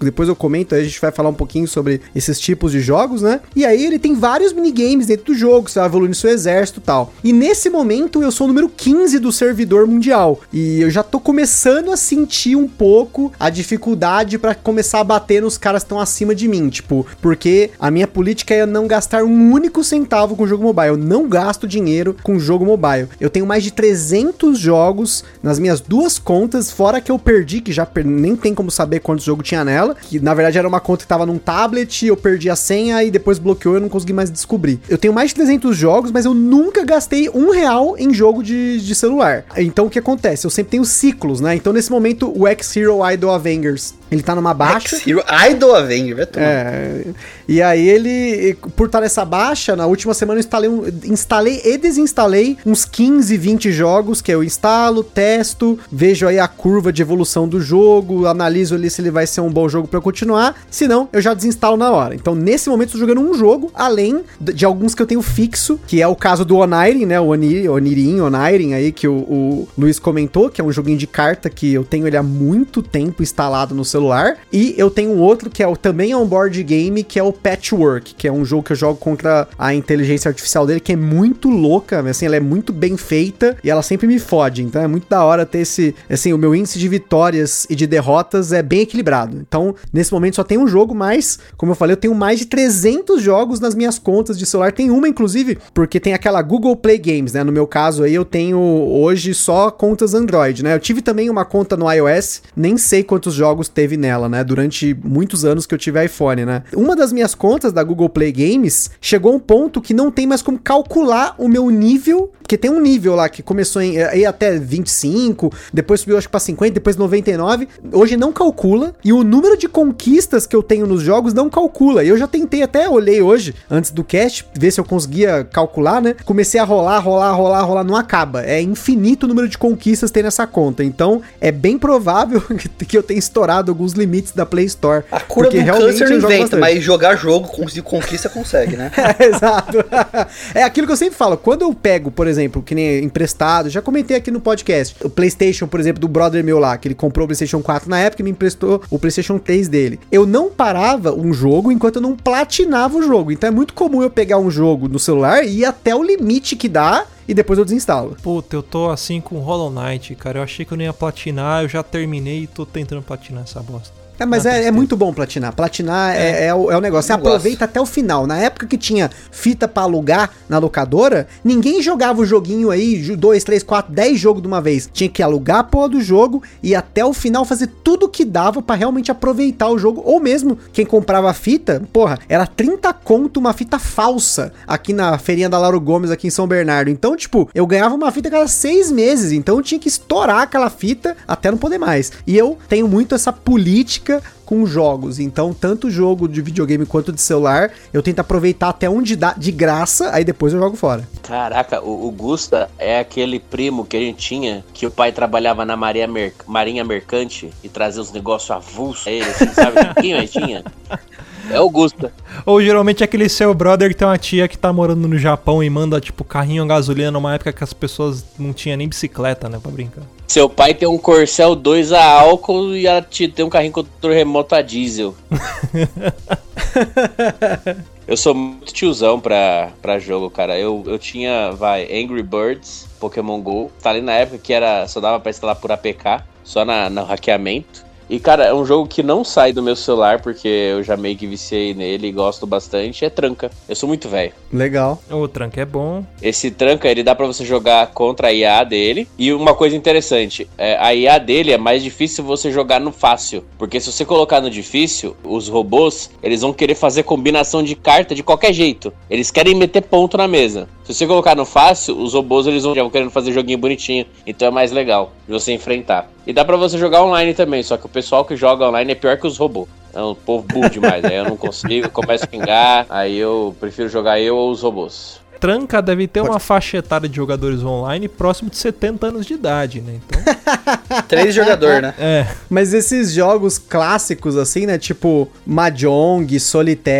depois eu comento, aí a gente vai falar um pouquinho sobre esses tipos de jogos, né? E aí ele tem vários minigames dentro do jogo, você vai evoluindo seu exército tal. E nesse momento eu sou o número 15 do servidor mundial. E eu já tô começando a sentir um pouco a dificuldade pra começar a bater nos caras que estão acima de mim, tipo, porque a minha política é não gastar um único centavo com jogo mobile. Eu não gasto dinheiro com jogo mobile. Eu tenho mais de 300 jogos nas minhas duas contas, fora que eu perdi, que já per- nem tem como saber quantos jogos tinha nela, que na verdade era uma conta que tava num tablet, eu perdi a senha e depois bloqueou eu não consegui mais descobrir. Eu tenho mais de 300 jogos, mas eu nunca gastei um real em jogo de, de celular. Então o que acontece? Eu sempre tenho ciclos, né? Então nesse momento o X-Hero Idol Avengers, ele tá numa baixa. X-Hero Idol Avenger, vai tomar. É, e aí ele, por estar nessa baixa, na última semana eu instalei, um- instalei e desinstalei uns 15, 20 jogos que eu instalo, testo, vejo aí a curva de evolução do jogo, analiso ali se ele vai ser um bom jogo pra eu continuar, se não, eu já desinstalo na hora. Então nesse momento eu tô jogando um jogo, além de alguns que eu tenho fixo, que é o caso do Onirin, né, o Oniri, Onirin, Onirin aí, que o, o Luiz comentou, que é um joguinho de carta que eu tenho ele há muito tempo instalado no celular, e eu tenho um outro que é o, também é um board game, que é o Patchwork, que é um jogo que eu jogo contra a inteligência artificial dele, que é muito louca, assim, ela é muito bem feita, e ela sempre me fode, então é muito da hora ter esse, assim, o meu índice de vitórias e de derrotas é bem equilibrado. Então, nesse momento só tem um jogo, mas, como eu falei, eu tenho mais de 300 jogos nas minhas contas de celular, tem uma, inclusive, porque tem aquela Google Play Games, né? No meu caso aí, eu tenho hoje só contas Android, né? Eu tive também uma conta no iOS, nem sei quantos jogos teve nela, né? Durante muitos anos que eu tive iPhone, né? Uma das minhas contas da Google Play Games chegou um ponto que não tem mais como calcular o meu nível, porque tem um nível lá que começou em aí até 25, depois subiu acho que pra 50, depois 99. Hoje não calcula e o número de conquistas que eu tenho nos jogos não calcula. E eu já tentei até olhei hoje antes do cast ver se eu conseguia calcular, né? Comecei a rolar, rolar, rolar, rolar, não acaba. É infinito o número de conquistas tem nessa conta. Então, é bem provável que eu tenha estourado alguns limites da Play Store. A cura do câncer inventa, mas jogar jogo conseguir conquista consegue, né? é, exato. é aquilo que eu sempre falo. Quando eu pego, por exemplo, que nem emprestado, já comentei aqui no podcast, o PlayStation, por exemplo, do brother meu lá, que ele comprou o PlayStation 4 na época e me emprestou o PlayStation 3 dele. Eu não parava um jogo enquanto eu não platinava o jogo. Então é muito comum eu pegar um jogo no celular e ir até o limite que dá e depois eu desinstalo. Puta, eu tô assim com Hollow Knight, cara. Eu achei que eu não ia platinar, eu já terminei e tô tentando platinar essa bosta. É, mas é, é, muito bom platinar. Platinar é, é, é o, é o negócio. Você aproveita até o final. Na época que tinha fita para alugar na locadora, ninguém jogava o joguinho aí, 2, 3, 4, 10 jogos de uma vez. Tinha que alugar a porra do jogo e até o final fazer tudo que dava para realmente aproveitar o jogo. Ou mesmo quem comprava a fita, porra, era 30 conto uma fita falsa aqui na feirinha da Lauro Gomes, aqui em São Bernardo. Então, tipo, eu ganhava uma fita cada seis meses. Então eu tinha que estourar aquela fita até não poder mais. E eu tenho muito essa política com jogos. Então, tanto jogo de videogame quanto de celular, eu tento aproveitar até onde dá de graça, aí depois eu jogo fora. Caraca, o, o Gusta é aquele primo que a gente tinha, que o pai trabalhava na Maria Mer Marinha Mercante e trazia os negócios avulsos ele, assim, sabe? Quem tinha? É o Gusta. Ou geralmente é aquele seu brother que tem uma tia que tá morando no Japão e manda, tipo, carrinho a gasolina numa época que as pessoas não tinham nem bicicleta, né, pra brincar. Seu pai tem um Corcel 2 a álcool e a tia tem um carrinho com controle remoto a diesel. eu sou muito tiozão pra, pra jogo, cara. Eu, eu tinha, vai, Angry Birds, Pokémon GO. Tá ali na época que era só dava pra instalar por APK, só na, no hackeamento. E, cara, é um jogo que não sai do meu celular, porque eu já meio que viciei nele e gosto bastante. É Tranca. Eu sou muito velho. Legal. O Tranca é bom. Esse Tranca, ele dá para você jogar contra a IA dele. E uma coisa interessante, é, a IA dele é mais difícil você jogar no fácil. Porque se você colocar no difícil, os robôs, eles vão querer fazer combinação de carta de qualquer jeito. Eles querem meter ponto na mesa. Se você colocar no fácil, os robôs eles vão, já vão querendo fazer joguinho bonitinho. Então é mais legal de você enfrentar. E dá para você jogar online também, só que o pessoal que joga online é pior que os robôs. É um povo burro demais. aí eu não consigo, começo a pingar. Aí eu prefiro jogar eu ou os robôs. Tranca deve ter Pode... uma faixa etária de jogadores online próximo de 70 anos de idade, né? Então... Três jogadores, né? É. Mas esses jogos clássicos, assim, né? Tipo Mahjong, Solitaire,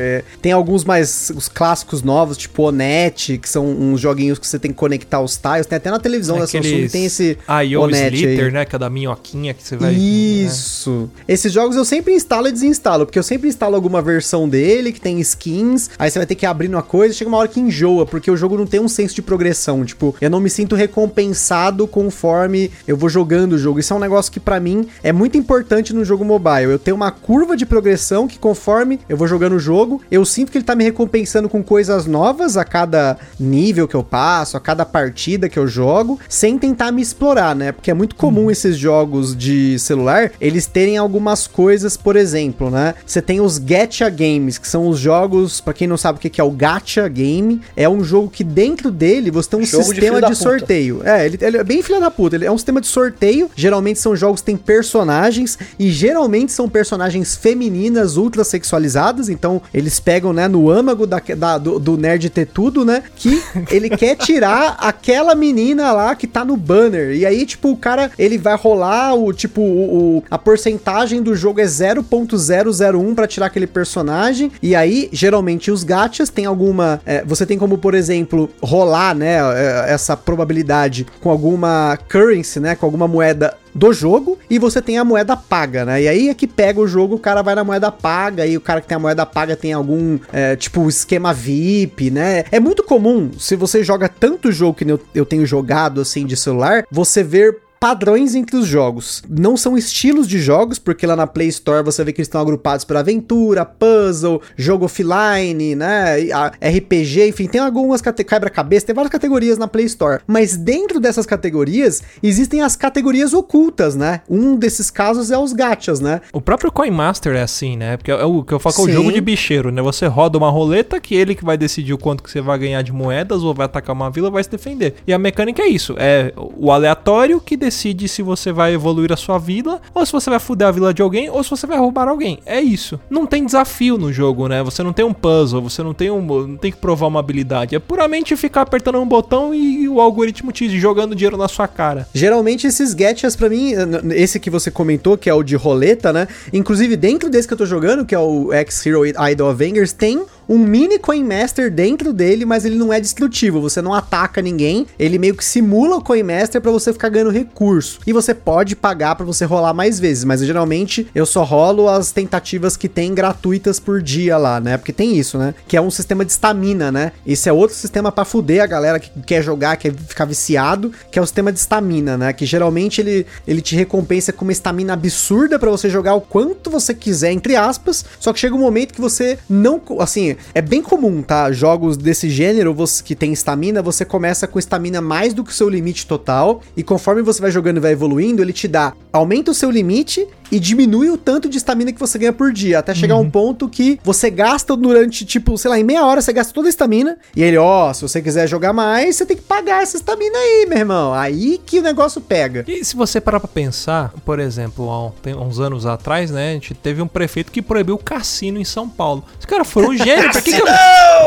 é, tem alguns mais os clássicos novos, tipo Onet, que são uns joguinhos que você tem que conectar os tiles. Tem até na televisão é da Samsung tem esse IO Onet Slither, aí. né? Que é da minhoquinha que você vai... Isso. Né? Esses jogos eu sempre instalo e desinstalo, porque eu sempre instalo alguma versão dele que tem skins, aí você vai ter que abrir uma coisa, chega uma hora que enjoa, porque o jogo não tem um senso de progressão. Tipo, eu não me sinto recompensado conforme eu vou jogando o jogo. Isso é um negócio que para mim é muito importante no jogo mobile. Eu tenho uma curva de progressão que conforme eu vou jogando o jogo, eu sinto que ele tá me recompensando com coisas novas a cada nível que eu passo, a cada partida que eu jogo, sem tentar me explorar, né? Porque é muito comum hum. esses jogos de celular, eles terem algumas coisas, por exemplo, né? Você tem os gacha games, que são os jogos, para quem não sabe o que é o gacha game, é um jogo que dentro dele você tem um jogo sistema de, de sorteio. É, ele, ele, é bem filha da puta. Ele é um sistema de sorteio. Geralmente são jogos que têm personagens e geralmente são personagens femininas ultra sexualizadas. Então eles pegam, né, no âmago da, da do, do, nerd ter tudo, né? Que ele quer tirar aquela menina lá que tá no banner. E aí, tipo, o cara ele vai rolar o tipo o, o a porcentagem do jogo é 0.001 para tirar aquele personagem. E aí, geralmente os gachas tem alguma. É, você tem como, por exemplo, rolar, né, é, essa probabilidade com alguma currency, né, com alguma moeda do jogo e você tem a moeda paga, né? E aí é que pega o jogo, o cara vai na moeda paga e o cara que tem a moeda paga tem algum, é, tipo, esquema VIP, né? É muito comum, se você joga tanto jogo que eu, eu tenho jogado, assim, de celular, você ver padrões entre os jogos. Não são estilos de jogos, porque lá na Play Store você vê que eles estão agrupados por aventura, puzzle, jogo offline, né? RPG, enfim, tem algumas quebra-cabeça, tem várias categorias na Play Store. Mas dentro dessas categorias existem as categorias ocultas, né? Um desses casos é os gachas, né? O próprio Coin Master é assim, né? Porque é o que eu falo que é o jogo de bicheiro, né? Você roda uma roleta que ele que vai decidir o quanto que você vai ganhar de moedas ou vai atacar uma vila vai se defender. E a mecânica é isso, é o aleatório que decide se você vai evoluir a sua vila, ou se você vai fuder a vila de alguém, ou se você vai roubar alguém. É isso. Não tem desafio no jogo, né? Você não tem um puzzle, você não tem um. não tem que provar uma habilidade. É puramente ficar apertando um botão e o algoritmo te jogando dinheiro na sua cara. Geralmente esses gachas, para mim, esse que você comentou, que é o de roleta, né? Inclusive, dentro desse que eu tô jogando, que é o X-Hero Idol Avengers, tem um mini Coin Master dentro dele, mas ele não é destrutivo. Você não ataca ninguém, ele meio que simula o Coin Master para você ficar ganhando recurso. E você pode pagar para você rolar mais vezes, mas geralmente eu só rolo as tentativas que tem gratuitas por dia lá, né? Porque tem isso, né? Que é um sistema de estamina, né? Esse é outro sistema para fuder a galera que quer jogar, quer ficar viciado, que é o sistema de estamina, né? Que geralmente ele, ele te recompensa com uma estamina absurda para você jogar o quanto você quiser, entre aspas. Só que chega um momento que você não, assim, é bem comum, tá? Jogos desse gênero você, que tem estamina, você começa com estamina mais do que o seu limite total, e conforme você vai jogando e vai evoluindo, ele te dá, aumenta o seu limite e diminui o tanto de estamina que você ganha por dia, até chegar uhum. um ponto que você gasta durante, tipo, sei lá, em meia hora você gasta toda a estamina, e ele, ó, oh, se você quiser jogar mais, você tem que pagar essa estamina aí, meu irmão. Aí que o negócio pega. E se você parar pra pensar, por exemplo, há uns anos atrás, né, a gente teve um prefeito que proibiu o cassino em São Paulo. Os caras foram pra que que eu,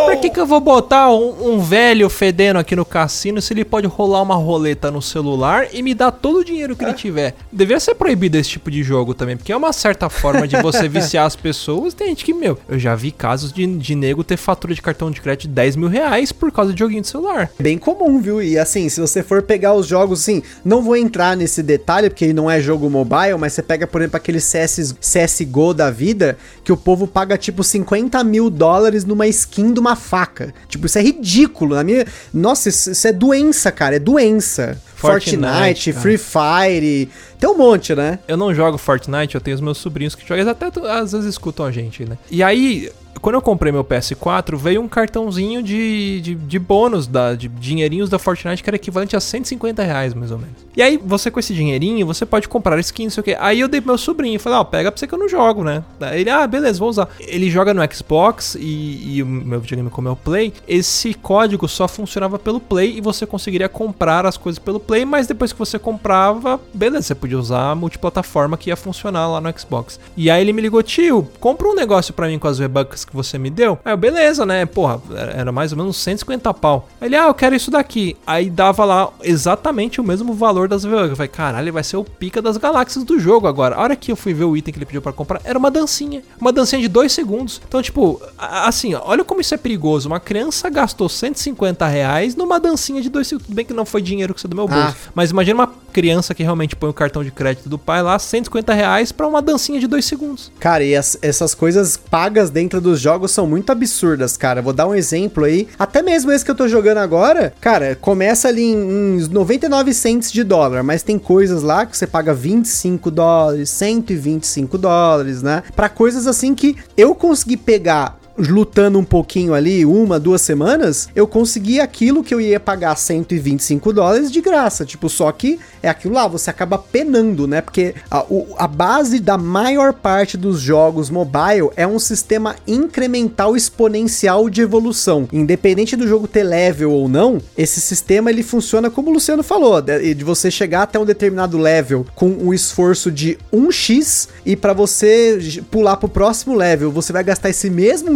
pra que que eu vou botar um, um velho fedendo aqui no cassino se ele pode rolar uma roleta no celular e me dar todo o dinheiro que ele tiver? Devia ser proibido esse tipo de jogo também, porque é uma certa forma de você viciar as pessoas. Tem gente que, meu, eu já vi casos de, de nego ter fatura de cartão de crédito de 10 mil reais por causa de joguinho de celular. Bem comum, viu? E assim, se você for pegar os jogos, assim, não vou entrar nesse detalhe, porque não é jogo mobile, mas você pega, por exemplo, aquele CS, CSGO da vida, que o povo paga tipo 50 mil dólares numa skin de uma faca. Tipo, isso é ridículo. Na minha. Nossa, isso, isso é doença, cara. É doença. Fortnite, Fortnite Free Fire. Tem um monte, né? Eu não jogo Fortnite, eu tenho os meus sobrinhos que jogam, eles até às vezes escutam a gente, né? E aí, quando eu comprei meu PS4, veio um cartãozinho de, de, de bônus, da, de dinheirinhos da Fortnite, que era equivalente a 150 reais, mais ou menos. E aí, você com esse dinheirinho, você pode comprar skin, não sei o que. Aí eu dei pro meu sobrinho, falei, ó, oh, pega pra você que eu não jogo, né? Ele, ah, beleza, vou usar. Ele joga no Xbox e, e o meu videogame como é o Play, esse código só funcionava pelo Play e você conseguiria comprar as coisas pelo Play, mas depois que você comprava, beleza, você podia usar a multiplataforma que ia funcionar lá no Xbox. E aí ele me ligou, tio, compra um negócio pra mim com as V-Bucks que você me deu. Aí eu, beleza, né? Porra, era mais ou menos 150 pau. Ele, ah, eu quero isso daqui. Aí dava lá exatamente o mesmo valor das V-Bucks. Eu falei, caralho, vai ser o pica das galáxias do jogo agora. A hora que eu fui ver o item que ele pediu para comprar, era uma dancinha. Uma dancinha de dois segundos. Então, tipo, assim, olha como isso é perigoso. Uma criança gastou 150 reais numa dancinha de dois segundos. Tudo bem que não foi dinheiro que você do meu bolso. Ah. Mas imagina uma criança que realmente põe o cartão de crédito do pai lá, 150 reais pra uma dancinha de dois segundos. Cara, e as, essas coisas pagas dentro dos jogos são muito absurdas, cara. Vou dar um exemplo aí. Até mesmo esse que eu tô jogando agora, cara, começa ali em, em 99 cents de dólar, mas tem coisas lá que você paga 25 dólares, 125 dólares, né? Para coisas assim que eu consegui pegar lutando um pouquinho ali, uma, duas semanas, eu consegui aquilo que eu ia pagar 125 dólares de graça. Tipo, só que é aquilo lá, você acaba penando, né? Porque a, o, a base da maior parte dos jogos mobile é um sistema incremental exponencial de evolução. Independente do jogo ter level ou não, esse sistema ele funciona como o Luciano falou, de, de você chegar até um determinado level com um esforço de 1x e para você pular pro próximo level, você vai gastar esse mesmo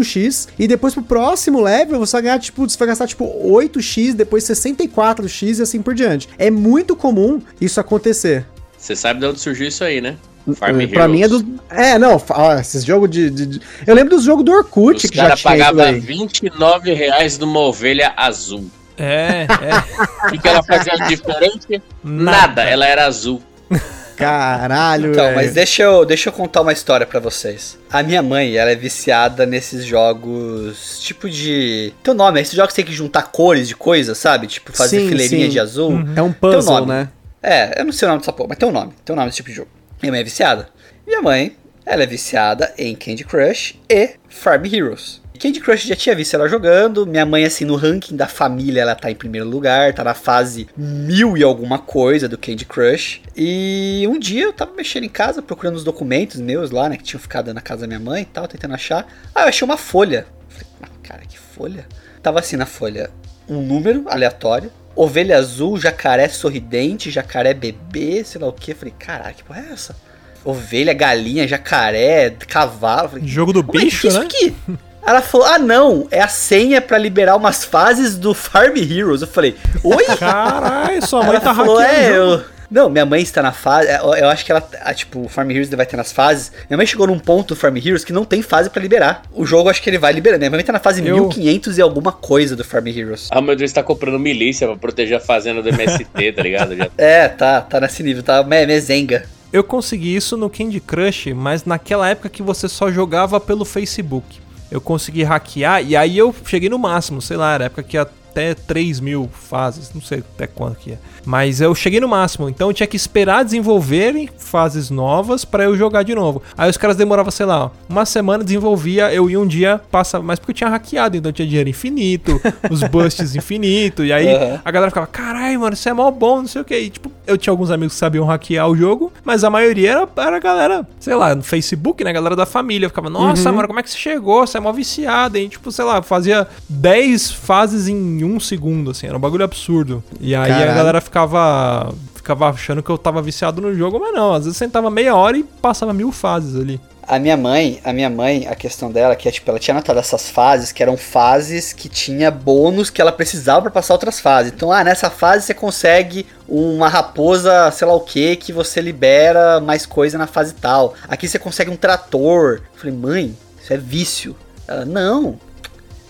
e depois pro próximo level você vai ganhar tipo, você vai gastar tipo 8x, depois 64x e assim por diante. É muito comum isso acontecer. Você sabe de onde surgiu isso aí, né? Farm pra mim é do. É, não, esses jogos de, de, Eu lembro dos jogos do Orkut Os que já tinha. pagava 29 reais numa ovelha azul. É, é. O que, que ela fazia diferente? Nada. Nada, ela era azul. Caralho, Então, véio. mas deixa eu, deixa eu contar uma história para vocês. A minha mãe, ela é viciada nesses jogos, tipo de... Teu nome, esses jogos que tem que juntar cores de coisa, sabe? Tipo, fazer sim, fileirinha sim. de azul. Uhum. É um puzzle, né? É, eu não sei o nome dessa porra, mas tem um nome. Tem um nome desse tipo de jogo. Minha mãe é viciada. Minha mãe, ela é viciada em Candy Crush e Farm Heroes. Candy Crush já tinha visto ela jogando. Minha mãe, assim, no ranking da família, ela tá em primeiro lugar, tá na fase mil e alguma coisa do Candy Crush. E um dia eu tava mexendo em casa, procurando os documentos meus lá, né, que tinham ficado na casa da minha mãe e tal, tentando achar. Ah, eu achei uma folha. Falei, "Ah, cara, que folha? Tava assim na folha, um número aleatório. Ovelha azul, jacaré sorridente, jacaré bebê, sei lá o que. Falei, caralho, que porra é essa? Ovelha, galinha, jacaré, cavalo. Falei, Jogo do mãe, bicho, que que é né? isso aqui? Ela falou: Ah, não, é a senha pra liberar umas fases do Farm Heroes. Eu falei: Oi? Caralho, sua mãe Ela tá falou: hackeando. É, eu. Não, minha mãe está na fase. Eu, eu acho que ela. ah, tipo, o Farm Heroes vai ter nas fases. Minha mãe chegou num ponto do Farm Heroes que não tem fase pra liberar. O jogo acho que ele vai liberando. Minha mãe tá na fase Eu- 1500 e alguma coisa do Farm Heroes. Ah, meu Deus, tá comprando milícia pra proteger a fazenda do MST, tá ligado? Já É, tá, tá nesse nível, tá me, mezenga. Eu consegui isso no Candy Crush, mas naquela época que você só jogava pelo Facebook. Eu consegui hackear e aí eu cheguei no máximo, sei lá, era época que ia até 3 mil fases, não sei até quanto que é. Mas eu cheguei no máximo, então eu tinha que esperar desenvolverem fases novas pra eu jogar de novo. Aí os caras demoravam, sei lá, uma semana desenvolvia, eu ia um dia, passa, mas porque eu tinha hackeado, então tinha dinheiro infinito, os busts infinito, e aí Aham. a galera ficava, caralho, mano, isso é mó bom, não sei o que. E, tipo, eu tinha alguns amigos que sabiam hackear o jogo, mas a maioria era, era a galera, sei lá, no Facebook, né? A galera da família. Eu ficava, nossa, mano, como é que você chegou? Você é mó viciado, hein? Tipo, sei lá, fazia 10 fases em um segundo, assim, era um bagulho absurdo. E aí a Caralho. galera ficava. Ficava achando que eu tava viciado no jogo, mas não. Às vezes sentava meia hora e passava mil fases ali. A minha mãe, a minha mãe, a questão dela que é tipo, ela tinha anotado essas fases que eram fases que tinha bônus que ela precisava pra passar outras fases. Então, ah, nessa fase você consegue uma raposa, sei lá o que, que você libera mais coisa na fase tal. Aqui você consegue um trator. Eu falei, mãe, isso é vício. Ela, não.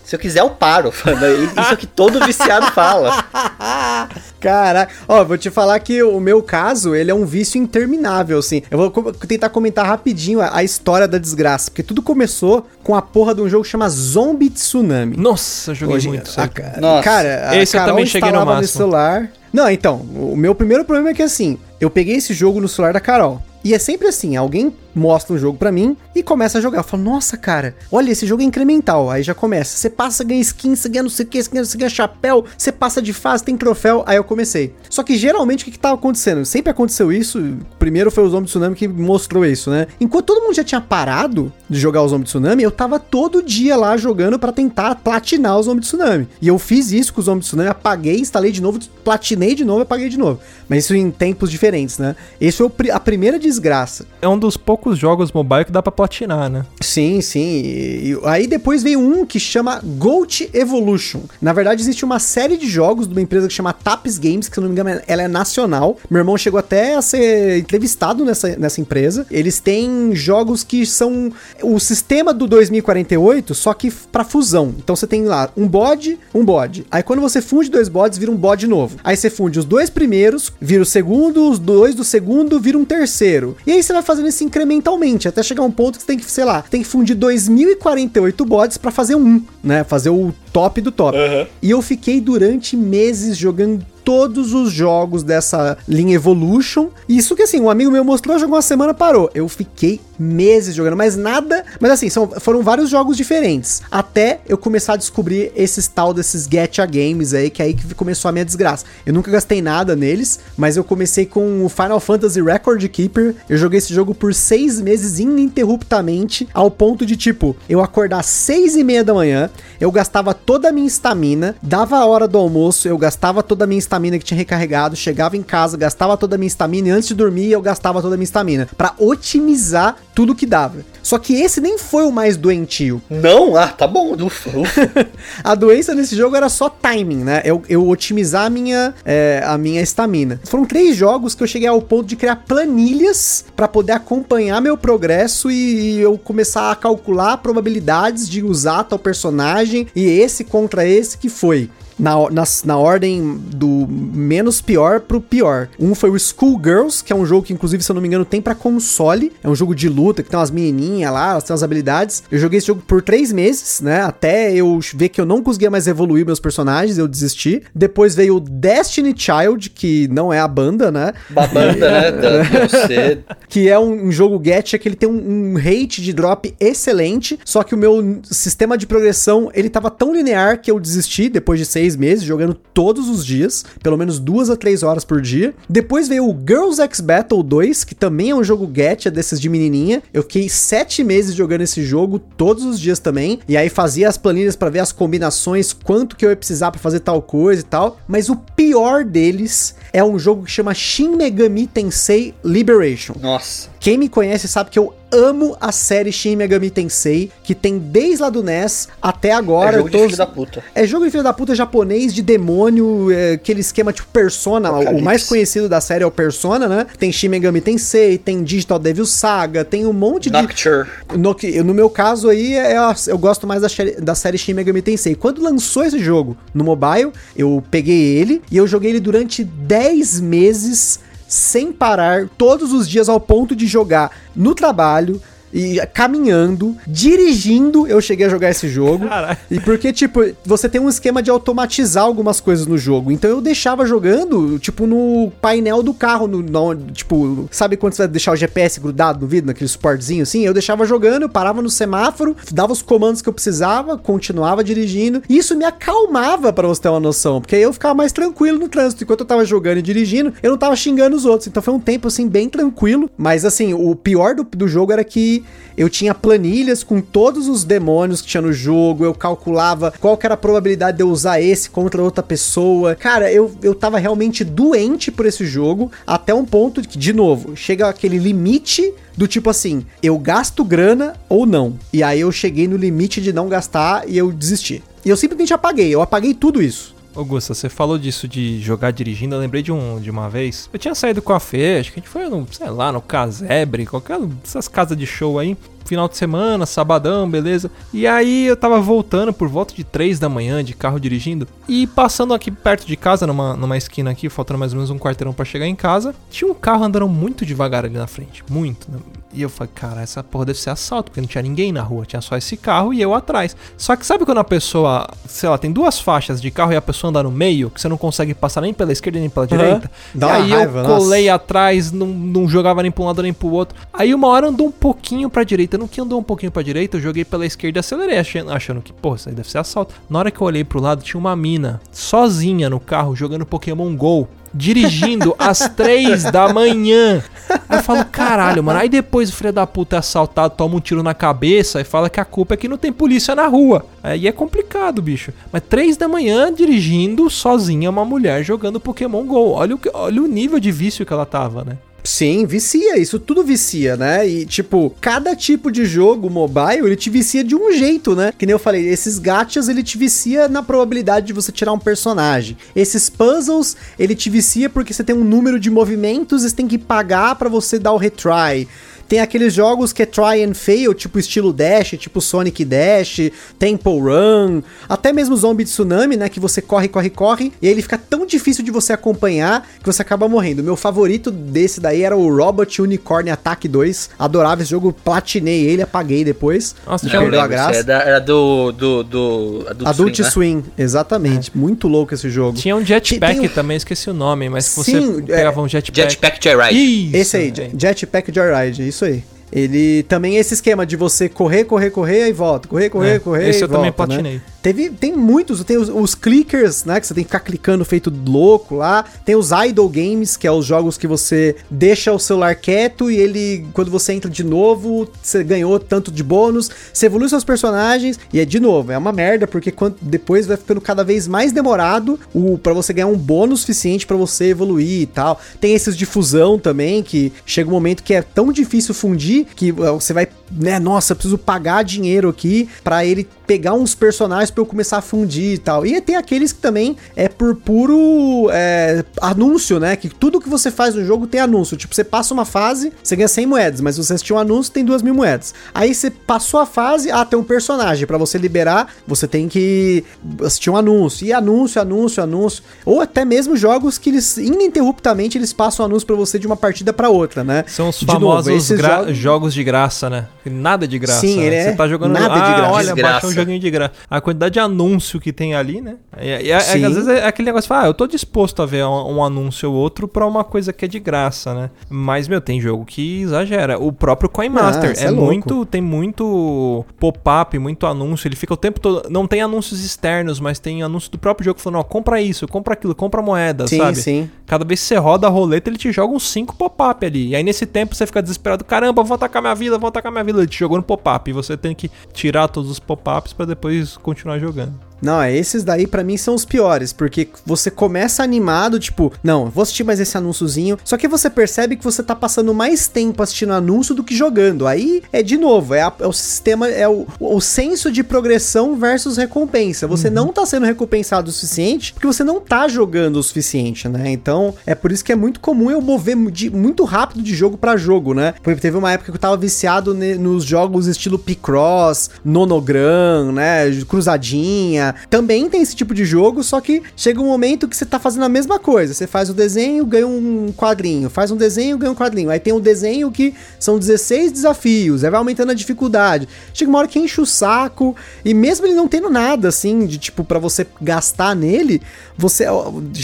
Se eu quiser, eu paro. Isso é o que todo viciado fala. Caraca, ó, vou te falar que o meu caso, ele é um vício interminável, assim. Eu vou co- tentar comentar rapidinho a, a história da desgraça, porque tudo começou com a porra de um jogo que chama Zombie Tsunami. Nossa, eu joguei Hoje- muito. a, ca- Nossa. cara, a Esse eu Carol também cheguei no instalava no máximo. celular. Não, então, o meu primeiro problema é que assim, eu peguei esse jogo no celular da Carol. E é sempre assim, alguém mostra um jogo pra mim e começa a jogar. Eu falo, nossa, cara, olha, esse jogo é incremental. Aí já começa. Você passa, ganha skin, você ganha não sei o que, você ganha, você ganha chapéu, você passa de fase, tem troféu. Aí eu comecei. Só que geralmente o que, que tava acontecendo? Sempre aconteceu isso. Primeiro foi o Zombie Tsunami que mostrou isso, né? Enquanto todo mundo já tinha parado de jogar o Zombie Tsunami, eu tava todo dia lá jogando pra tentar platinar o Zombie Tsunami. E eu fiz isso com o Zombie Tsunami, apaguei, instalei de novo, platinei de novo apaguei de novo. Mas isso em tempos diferentes, né? Esse foi a primeira desgraça. É um dos poucos jogos mobile que dá pra platinar, né? Sim, sim. E, aí depois veio um que chama Goat Evolution. Na verdade, existe uma série de jogos de uma empresa que chama Taps Games, que se não me engano, ela é nacional. Meu irmão chegou até a ser entrevistado nessa, nessa empresa. Eles têm jogos que são o sistema do 2048, só que pra fusão. Então você tem lá um bode, um bode. Aí quando você funde dois bodes, vira um bode novo. Aí você funde os dois primeiros, vira o segundo, os dois do segundo, vira um terceiro. E aí você vai fazendo isso incrementalmente, até chegar um ponto que você tem que, sei lá, tem que fundir 2048 bodes pra fazer um, né? Fazer o top do top. E eu fiquei durante meses jogando todos os jogos dessa linha Evolution. Isso que assim, um amigo meu mostrou, jogou uma semana, parou. Eu fiquei meses jogando, mas nada. Mas assim, são, foram vários jogos diferentes. Até eu começar a descobrir esses tal desses Gacha Games aí, que aí que começou a minha desgraça. Eu nunca gastei nada neles, mas eu comecei com o Final Fantasy Record Keeper. Eu joguei esse jogo por seis meses ininterruptamente, ao ponto de tipo, eu acordar seis e meia da manhã, eu gastava toda a minha estamina, dava a hora do almoço, eu gastava toda a minha estamina que tinha recarregado, chegava em casa, gastava toda a minha estamina e antes de dormir eu gastava toda a minha estamina pra otimizar tudo que dava. Só que esse nem foi o mais doentio. Não? Ah, tá bom. Ufa, ufa. A doença nesse jogo era só timing, né? Eu, eu otimizar a minha é, a minha estamina. Foram três jogos que eu cheguei ao ponto de criar planilhas pra poder acompanhar meu progresso e eu começar a calcular probabilidades de usar tal personagem e esse contra esse que foi. Na, nas- na ordem do menos pior pro pior. Um foi o Schoolgirls, que é um jogo que, inclusive, se eu não me engano, tem pra console. É um jogo de luta que tem umas menininhas lá, elas têm umas habilidades. Eu joguei esse jogo por três meses, né? Até eu ver que eu não conseguia mais evoluir meus personagens, eu desisti. Depois veio o Destiny Child, que não é a banda, né? Uma banda, né? Da, você. Que é um, um jogo gacha que ele tem um, um rate de drop excelente, só que o meu sistema de progressão, ele tava tão linear que eu desisti depois de seis meses, jogando todos os dias, pelo menos duas a três horas por dia. Depois veio o Girls X Battle 2, que também é um jogo gacha desses de menininha. Eu fiquei sete meses jogando esse jogo todos os dias também, e aí fazia as planilhas para ver as combinações, quanto que eu ia precisar para fazer tal coisa e tal. Mas o pior deles é um jogo que chama Shin Megami Tensei Liberation. Nossa. Quem me conhece sabe que eu amo a série Shin Megami Tensei, que tem desde lá do NES até agora. É jogo de todos- filho da puta. é jogo de filho da puta japonês, de demônio, é, aquele esquema tipo Persona. O Apocalipse. mais conhecido da série é o Persona, né? Tem Shin Megami Tensei, tem Digital Devil Saga, tem um monte de... Nocture. No, que- no meu caso aí, é a- eu gosto mais da, série- da série Shin Megami Tensei. Quando lançou esse jogo no mobile, eu peguei ele e eu joguei ele durante 10 meses sem parar, todos os dias ao ponto de jogar no trabalho e caminhando, dirigindo, eu cheguei a jogar esse jogo. Caralho. E porque, tipo, você tem um esquema de automatizar algumas coisas no jogo. Então eu deixava jogando, tipo, no painel do carro, no, no- tipo, sabe quando você vai deixar o GPS grudado no vidro, naquele suportezinho assim? Eu deixava jogando, eu parava no semáforo, dava os comandos que eu precisava, continuava dirigindo. E isso me acalmava, pra você ter uma noção, porque aí eu ficava mais tranquilo no trânsito. Enquanto eu tava jogando e dirigindo, eu não tava xingando os outros. Então foi um tempo, assim, bem tranquilo. Mas, assim, o pior do, do jogo era que eu tinha planilhas com todos os demônios que tinha no jogo, eu calculava qual que era a probabilidade de eu usar esse contra outra pessoa. Cara, eu, eu tava realmente doente por esse jogo, até um ponto que, de novo, chega aquele limite do tipo assim, eu gasto grana ou não. E aí eu cheguei no limite de não gastar e eu desisti. E eu simplesmente apaguei, eu apaguei tudo isso. Augusta, você falou disso de jogar dirigindo, eu lembrei de, um, de uma vez. Eu tinha saído com a Fê, acho que a gente foi, no, sei lá, no Casebre, qualquer dessas casas de show aí. Final de semana, sabadão, beleza. E aí eu tava voltando por volta de 3 da manhã de carro dirigindo. E passando aqui perto de casa, numa, numa esquina aqui, faltando mais ou menos um quarteirão pra chegar em casa, tinha um carro andando muito devagar ali na frente. Muito. né? E eu falei, cara, essa porra deve ser assalto, porque não tinha ninguém na rua, tinha só esse carro e eu atrás. Só que sabe quando a pessoa, sei lá, tem duas faixas de carro e a pessoa anda no meio, que você não consegue passar nem pela esquerda nem pela direita? Dá e aí raiva, eu nossa. colei atrás, não, não jogava nem pra um lado nem pro outro. Aí uma hora andou um pouquinho pra direita. No que andou um pouquinho pra direita, eu joguei pela esquerda e acelerei, achando, que, pô, isso aí deve ser assalto. Na hora que eu olhei pro lado, tinha uma mina sozinha no carro jogando Pokémon GO. Dirigindo às três da manhã. Aí eu falo, caralho, mano. Aí depois o filho da puta é assaltado, toma um tiro na cabeça e fala que a culpa é que não tem polícia na rua. Aí é complicado, bicho. Mas três da manhã dirigindo sozinha uma mulher jogando Pokémon GO. Olha o, que- olha o nível de vício que ela tava, né? Sim, vicia, isso tudo vicia, né? E tipo, cada tipo de jogo mobile, ele te vicia de um jeito, né? Que nem eu falei, esses gachas, ele te vicia na probabilidade de você tirar um personagem. Esses puzzles, ele te vicia porque você tem um número de movimentos e você tem que pagar pra você dar o retry. Tem aqueles jogos que é try and fail, tipo estilo Dash, tipo Sonic Dash, Temple Run, até mesmo Zombie Tsunami, né? Que você corre, corre, corre, e aí ele fica tão difícil de você acompanhar que você acaba morrendo. Meu favorito desse daí era o Robot Unicorn Attack 2. Adorava esse jogo, platinei ele, apaguei depois. Nossa, um- eu perdeu a graça. é da- era do, do, do Adult, Adult Swing, né? Swing, exatamente. Muito louco esse jogo. Tinha um jetpack Tem- um- também, esqueci o nome, mas que você Sim, é- pegava um jetpack. Jetpack Joyride. Isso, Esse aí, é. Jetpack Joyride, isso aí. Ele também é esse esquema de você correr, correr, correr e volta. Correr, correr, É, correr esse eu também volta, né? Teve, tem muitos, tem os, os clickers, né, que você tem que ficar clicando feito louco lá. Tem os idle games, que é os jogos que você deixa o celular quieto e ele, quando você entra de novo, você ganhou tanto de bônus, você evolui seus personagens e é de novo, é uma merda, porque quando, depois vai ficando cada vez mais demorado o para você ganhar um bônus suficiente pra você evoluir e tal. Tem esses de fusão também, que chega um momento que é tão difícil fundir que uh, você vai, né, nossa, eu preciso pagar dinheiro aqui pra ele pegar uns personagens pra eu começar a fundir e tal. E tem aqueles que também é por puro é, anúncio, né? Que tudo que você faz no jogo tem anúncio. Tipo, você passa uma fase, você ganha 100 moedas, mas você assistir um anúncio, tem 2 mil moedas. Aí você passou a fase, ah, tem um personagem. Pra você liberar, você tem que assistir um anúncio. E anúncio, anúncio, anúncio. Ou até mesmo jogos que eles, ininterruptamente, eles passam anúncio pra você de uma partida pra outra, né? São os De novo, famosos esses gra- jogos- jogos... de graça, né? Nada de graça. Sim, né? ele é Você tá jogando. nada de ah, graça. olha, Desgraça. baixou um joguinho de graça. A quantidade de anúncio que tem ali, né? E, e- é- Sim. às vezes é aquele negócio, fala, ah, eu tô disposto a ver um, um anúncio ou outro pra uma coisa que é de graça, né? Mas, meu, tem jogo que exagera. O próprio Coin Master Ah, é, é muito. Tem muito pop-up, muito anúncio. Ele fica o tempo todo. Não tem anúncios externos, mas tem anúncio do próprio jogo falando, ó, compra isso, compra aquilo, compra moeda, Sim, sabe? sim. Cada vez que você roda a roleta, ele te joga uns 5 pop-up ali. E aí nesse tempo você fica desesperado, caramba, vou atacar minha vida, vou atacar minha vida. Ele te jogou no pop-up. E você tem que tirar todos os pop-ups pra depois continuar jogando. Não, é, esses daí pra mim são os piores, porque você começa animado, tipo, não, vou assistir mais esse anúnciozinho, só que você percebe que você tá passando mais tempo assistindo anúncio do que jogando. Aí é de novo, é, a- é o sistema, é o, o senso de progressão versus recompensa. Você não tá sendo recompensado o suficiente porque você não tá jogando o suficiente, né? Então, é por isso que é muito comum eu mover de- muito rápido de jogo pra jogo, né? Porque teve uma época que eu tava viciado ne- nos jogos estilo Picross, Nonogram, né? Cruzadinha. Também tem esse tipo de jogo, só que chega um momento que você tá fazendo a mesma coisa. Você faz o desenho, ganha um quadrinho. Faz um desenho, ganha um quadrinho. Aí tem um desenho que são 16 desafios. Aí vai aumentando a dificuldade. Chega uma hora que enche o saco. E mesmo ele não tendo nada, assim, de tipo, pra você gastar nele, você.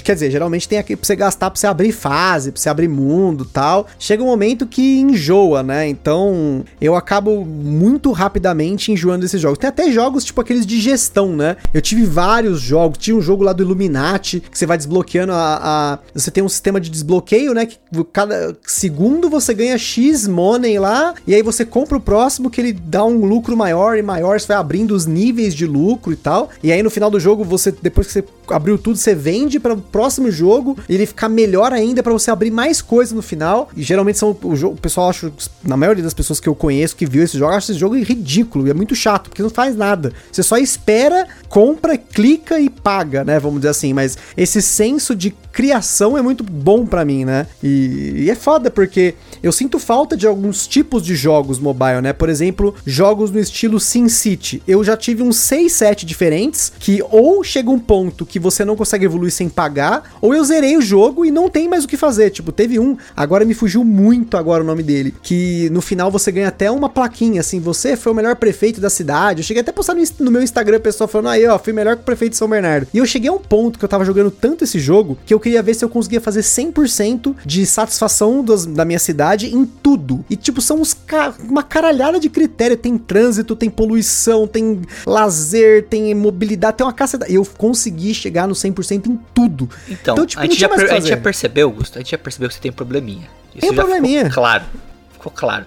Quer dizer, geralmente tem aqui pra você gastar pra você abrir fase, pra você abrir mundo tal. Chega um momento que enjoa, né? Então eu acabo muito rapidamente enjoando desses jogos. Tem até jogos tipo aqueles de gestão, né? Eu tive vários jogos. Tinha um jogo lá do Illuminati que você vai desbloqueando a. a- você tem um sistema de desbloqueio, né? Que cada segundo você ganha X money lá. E aí você compra o próximo que ele dá um lucro maior e maior. Você vai abrindo os níveis de lucro e tal. E aí no final do jogo, você depois que você abriu tudo, você vende para o próximo jogo. Ele ficar melhor ainda para você abrir mais coisa no final. E geralmente são o, jogo, o pessoal acha, na maioria das pessoas que eu conheço que viu esse jogo, acha esse jogo ridículo. E é muito chato, porque não faz nada. Você só espera, compra, clica e paga, né? Vamos dizer assim. Mas esse senso de criação é muito bom pra mim, né? E, e é foda, porque eu sinto falta de alguns tipos de jogos mobile, né? Por exemplo, jogos no estilo SimCity. Eu já tive uns 6, 7 diferentes que ou chega um ponto que você não consegue evoluir sem pagar, ou eu zerei o jogo e não tem mais o que fazer. Tipo, teve um, agora me fugiu muito agora o nome dele, que no final você ganha até uma plaquinha, assim, você foi o melhor prefeito da cidade. Eu cheguei até a postar no, no meu Instagram, pessoal falando, aí, ó, fui melhor que o prefeito de São Bernardo. E eu cheguei a um ponto que eu tava jogando tanto esse jogo que eu queria ver se eu conseguia fazer 100% de satisfação das- da minha cidade em tudo. E, tipo, são uns ca- uma caralhada de critério. Tem trânsito, tem poluição, tem lazer, tem mobilidade, tem uma caça. Eu consegui chegar no 100% em tudo. Então, tipo, a, gente já per- a gente já percebeu, Augusto, a gente já percebeu que você tem um probleminha. Isso Tem um probleminha. Ficou claro. Ficou claro.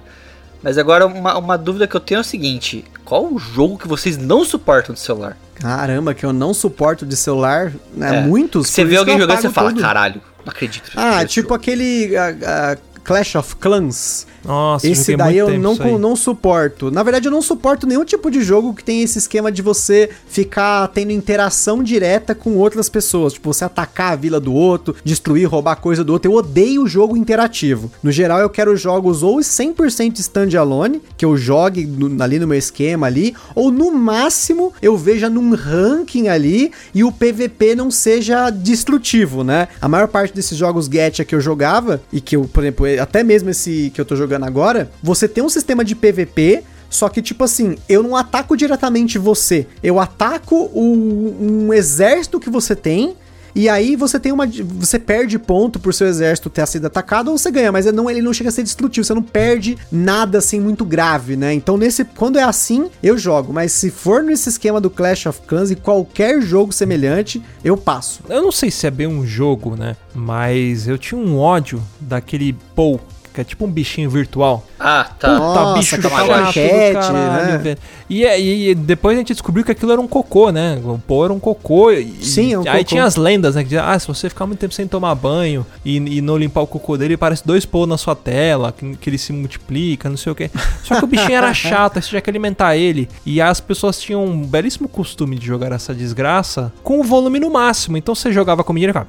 Mas agora uma, uma dúvida que eu tenho é o seguinte: qual o jogo que vocês não suportam do celular? Caramba, que eu não suporto de celular, né? É. Muitos. Você vê alguém jogando e você apago fala, tudo. caralho, não acredito. Ah, tipo jogo." aquele ah, ah, Clash of Clans. Nossa, Esse daí eu não, não suporto. Na verdade, eu não suporto nenhum tipo de jogo que tem esse esquema de você ficar tendo interação direta com outras pessoas. Tipo, você atacar a vila do outro, destruir, roubar coisa do outro. Eu odeio o jogo interativo. No geral, eu quero jogos ou 100% standalone, que eu jogue no- ali no meu esquema ali, ou no máximo eu veja num ranking ali e o PVP não seja destrutivo, né? A maior parte desses jogos gacha que eu jogava, e que eu, por exemplo, até mesmo esse que eu tô jogando agora, você tem um sistema de PVP. Só que, tipo assim, eu não ataco diretamente você. Eu ataco o- um exército que você tem. E aí você tem uma. Você perde ponto por seu exército ter sido atacado ou você ganha, mas não, ele não chega a ser destrutivo, você não perde nada assim muito grave, né? Então, nesse. Quando é assim, eu jogo. Mas se for nesse esquema do Clash of Clans e qualquer jogo semelhante, eu passo. Eu não sei se é bem um jogo, né? Mas eu tinha um ódio daquele Pou, que é tipo um bichinho virtual. Ah, tá. Puta, Nossa, bicho tá chato raquete, caralho, né? E, é, e, e, depois a gente descobriu que aquilo era um cocô, né? O pô era um cocô. E, Sim, é um Aí cocô. tinha as lendas, né? Que dizia, ah, se você ficar muito tempo sem tomar banho e, e não limpar o cocô dele, parece dois pô na sua tela, que, que ele se multiplica, não sei o quê. Só que o bichinho era chato, aí você tinha que alimentar ele. E as pessoas tinham um belíssimo costume de jogar essa desgraça com o volume no máximo. Então você jogava com o menino e ficava...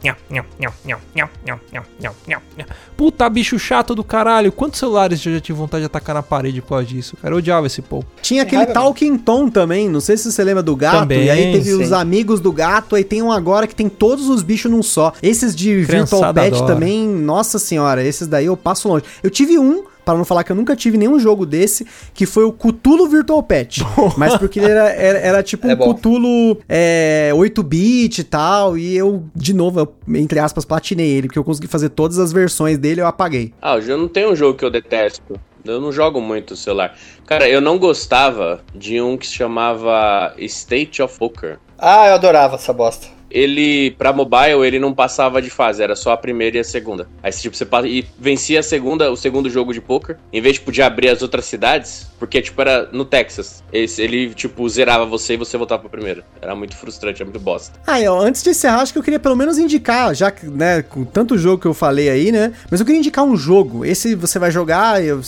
Puta, bicho chato do cara caralho. Quantos celulares eu já tive vontade de atacar na parede por causa disso? Cara, eu odiava esse povo. Tinha aquele raiva Talking Tom também, não sei se você lembra do gato. Também, e aí teve sim. os amigos do gato, aí tem um agora que tem todos os bichos num só. Esses de Virtual Criançada Pet adora. também, nossa senhora, esses daí eu passo longe. Eu tive um para não falar que eu nunca tive nenhum jogo desse, que foi o Cthulhu Virtual Pet. Mas porque ele era, era, era tipo É um. Cthulhu é, 8-bit e tal, e eu, de novo, eu, entre aspas, platinei ele, porque eu consegui fazer todas as versões dele eu apaguei. Ah, eu não tenho um jogo que eu detesto. Eu não jogo muito no celular. Cara, eu não gostava de um que se chamava State of Poker. Ah, eu adorava essa bosta. Ele, pra mobile, ele não passava de fase, era só a primeira e a segunda. Aí, tipo, você passa, e vencia a segunda, o segundo jogo de poker, em vez, tipo, de abrir as outras cidades, porque, tipo, era no Texas. Ele, tipo, zerava você e você voltava pra primeira. Era muito frustrante, era muito bosta. Ah, eu, antes de encerrar, acho que eu queria pelo menos indicar, já que, né, com tanto jogo que eu falei aí, né? Mas eu queria indicar um jogo. Esse você vai jogar, eu,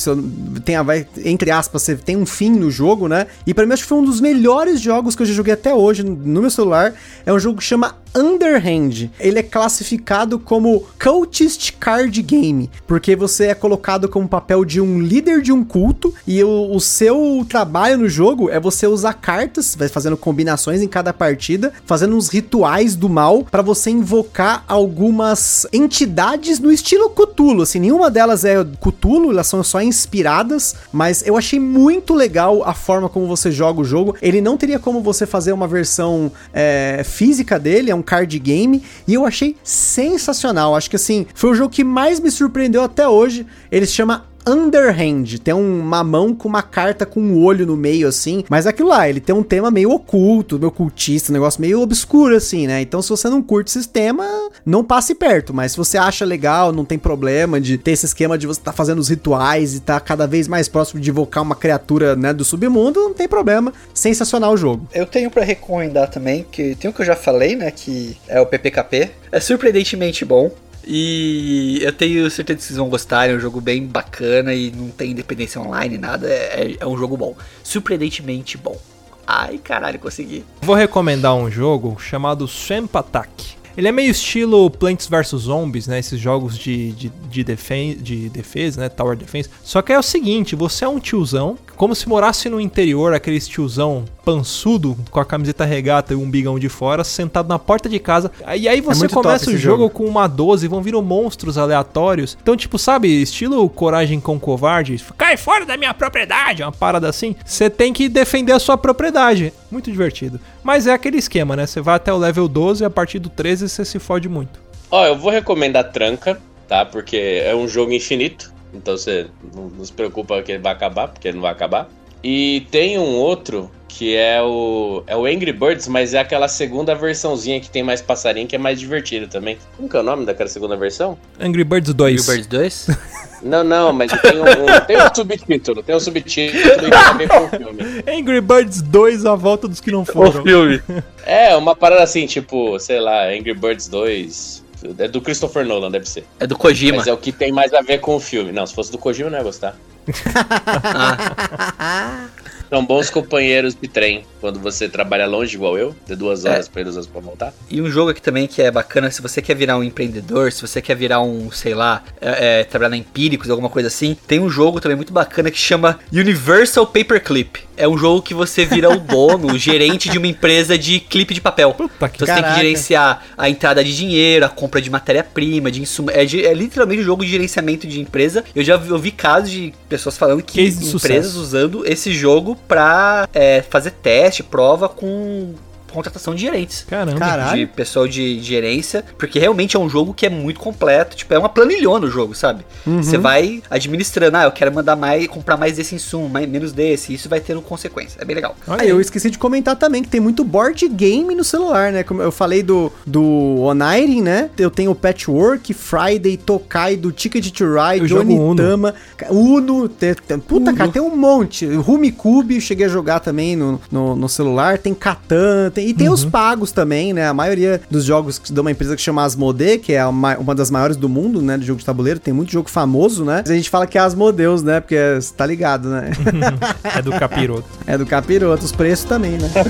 tem vai, entre aspas, você tem um fim no jogo, né? E pra mim acho que foi um dos melhores jogos que eu já joguei até hoje no meu celular. É um jogo que chama Underhand. Ele é classificado como Cultist Card Game, porque você é colocado como papel de um líder de um culto e o, o seu trabalho no jogo é você usar cartas, vai fazendo combinações em cada partida, fazendo uns rituais do mal pra você invocar algumas entidades no estilo Cthulhu. Assim, nenhuma delas é Cthulhu, elas são só inspiradas, mas eu achei muito legal a forma como você joga o jogo. Ele não teria como você fazer uma versão é, física dele, é um card game, e eu achei sensacional. Acho que assim, foi o jogo que mais me surpreendeu até hoje. Ele se chama Underhand, tem um- uma mão com uma carta com um olho no meio, assim. Mas é aquilo lá, ele tem um tema meio oculto, meio ocultista, um negócio meio obscuro, assim, né? Então, se você não curte esse tema, não passe perto. Mas se você acha legal, não tem problema de ter esse esquema de você estar fazendo os rituais e tá cada vez mais próximo de invocar uma criatura, né, do submundo, não tem problema. Sensacional o jogo. Eu tenho pra recomendar também, que tem um que eu já falei, né, que é o PPKP. É surpreendentemente bom. E eu tenho certeza que vocês vão gostar, é um jogo bem bacana e não tem independência online, nada. É, é um jogo bom. Surpreendentemente bom. Ai, caralho, consegui. Vou recomendar um jogo chamado Swamp Attack. Ele é meio estilo Plants vs Zombies, né? Esses jogos de, de, de, defen de defesa, né? Tower Defense. Só que é o seguinte, você é um tiozão, como se morasse no interior, aqueles tiozão pançudo, com a camiseta regata e um bigão de fora, sentado na porta de casa. E aí você top começa o jogo, jogo. com uma 12 e vão vindo monstros aleatórios. Então, tipo, sabe, estilo Coragem com Covarde, cai fora da minha propriedade, uma parada assim. Você tem que defender a sua propriedade. Muito divertido. Mas é aquele esquema, né? Você vai até o level 12 e a partir do 13 você se fode muito. Ó, eu vou recomendar Tranca, tá? Porque é um jogo infinito. Então você não, não se preocupa que ele vai acabar, porque ele não vai acabar. E tem um outro que é o é o Angry Birds, mas é aquela segunda versãozinha que tem mais passarinho, que é mais divertido também. Como que é o nome daquela segunda versão? Angry Birds 2. Birds 2? Não, não, mas tem um, um- tem um subtítulo, tem um subtítulo e tem a ver com o filme. Angry Birds 2, a volta dos que não foram. filme. É, uma parada assim, tipo, sei lá, Angry Birds 2. É do Christopher Nolan, deve ser. É do Kojima. Mas é o que tem mais a ver com o filme. Não, se fosse do Kojima, eu não ia gostar. São bons companheiros de trem quando você trabalha longe, igual eu, de duas horas pra ir, duas horas pra voltar. E um jogo aqui também que é bacana, se você quer virar um empreendedor, se você quer virar um, sei lá, é, é, trabalhar na Empíricos, alguma coisa assim, tem um jogo também muito bacana que chama Universal Paperclip. É um jogo que você vira o dono, o gerente de uma empresa de clipe de papel. Puta que Então você tem que gerenciar a entrada de dinheiro, a compra de matéria-prima, de insumo. É, é literalmente um jogo de gerenciamento de empresa. Eu já vi, ouvi casos de pessoas falando que Case empresas sucesso. usando esse jogo pra é, fazer teste, prova com contratação de gerentes Caramba. Caralho. de pessoal de, de gerência, porque realmente é um jogo que é muito completo, tipo, é uma planilhona o jogo, sabe? Uhum. Você vai administrando, ah, eu quero mandar mais, comprar mais desse insumo, mais, menos desse, isso vai tendo consequência, é bem legal. Olha Ah, aí. eu esqueci de comentar também que tem muito board game no celular, né? Como eu falei do, do Onirin, né? Eu tenho o Patchwork, Friday, Tokai, do Ticket to Ride, Eu jogo Onitama, Uno, te- te- puta, Uno. cara, tem um monte. Rumicube, eu cheguei a jogar também no, no, no celular, tem Catan, tem- e tem os pagos também, né? A maioria dos jogos de uma empresa que chama Asmodee, que é a ma- uma das maiores do mundo, né? De jogo de tabuleiro, tem muito jogo famoso, né? Mas a gente fala que é Asmodeus, né? Porque você tá ligado, né? É do capiroto. é do capiroto, os preços também, né?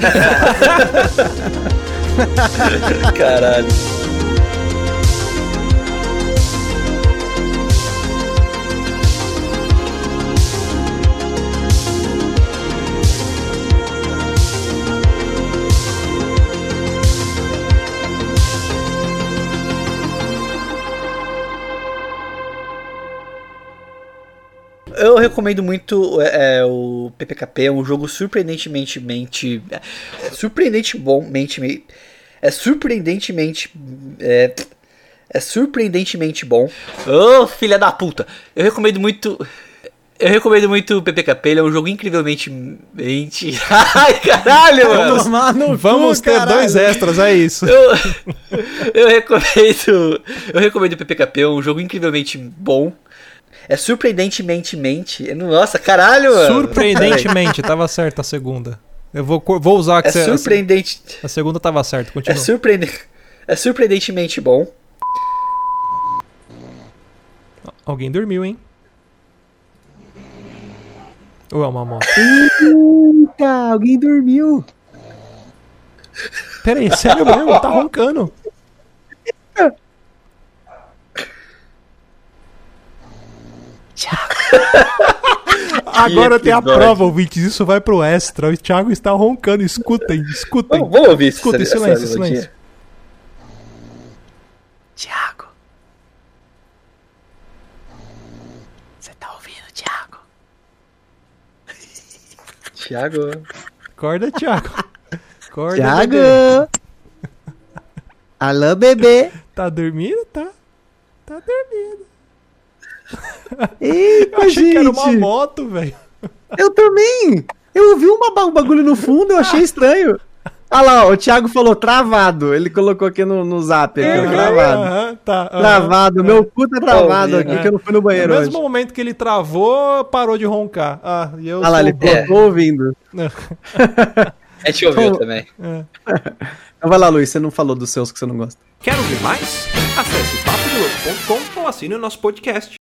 Caralho. Eu recomendo muito é, é, o PPKP, é um jogo surpreendentemente. É, surpreendentemente bom. Mente, é surpreendentemente. É, é surpreendentemente bom. Ô, oh, filha da puta! Eu recomendo muito. Eu recomendo muito o PPKP, ele é um jogo incrivelmente. Ai, caralho, mano! Vamos, Vamos ter caralho. dois extras, é isso. Eu, eu recomendo. Eu recomendo o PPKP, é um jogo incrivelmente bom. É surpreendentemente mente. Nossa, caralho, mano. Surpreendentemente, tava certo a segunda. Eu vou, vou usar que É surpreendente. A, a segunda tava certo, continua. É, surpreende, é surpreendentemente bom. Alguém dormiu, hein? Ou é uma moto? Eita, alguém dormiu. Pera aí, sério mesmo? Tá roncando. Agora tem a prova, ouvintes. Isso vai pro extra. O Thiago está roncando. Escutem, escutem. Vamos, ouvir Escutem, essa, silêncio, essa silêncio. Thiago. Você tá ouvindo, Thiago? Thiago. Acorda, Thiago. Acorda, Thiago. Bebê. Alô, bebê. Tá dormindo? Tá. Tá dormindo. Eita, eu achei gente. que era uma moto, velho. Eu também. Eu ouvi uma, um bagulho no fundo, eu achei estranho. Ah lá, ó, o Thiago falou travado. Ele colocou aqui no, no zap, aqui, é, travado. Uh -huh, tá, uh -huh, travado, meu cu tá travado aqui, que eu não fui no banheiro No mesmo hoje. momento que ele travou, parou de roncar. Ah, e eu ah lá, ele é. tô ouvindo. É te ouviu então, também. É. Então vai lá, Luiz, você não falou dos seus que você não gosta. Quer ouvir mais? Acesse papodelouco.com ou assine o nosso podcast.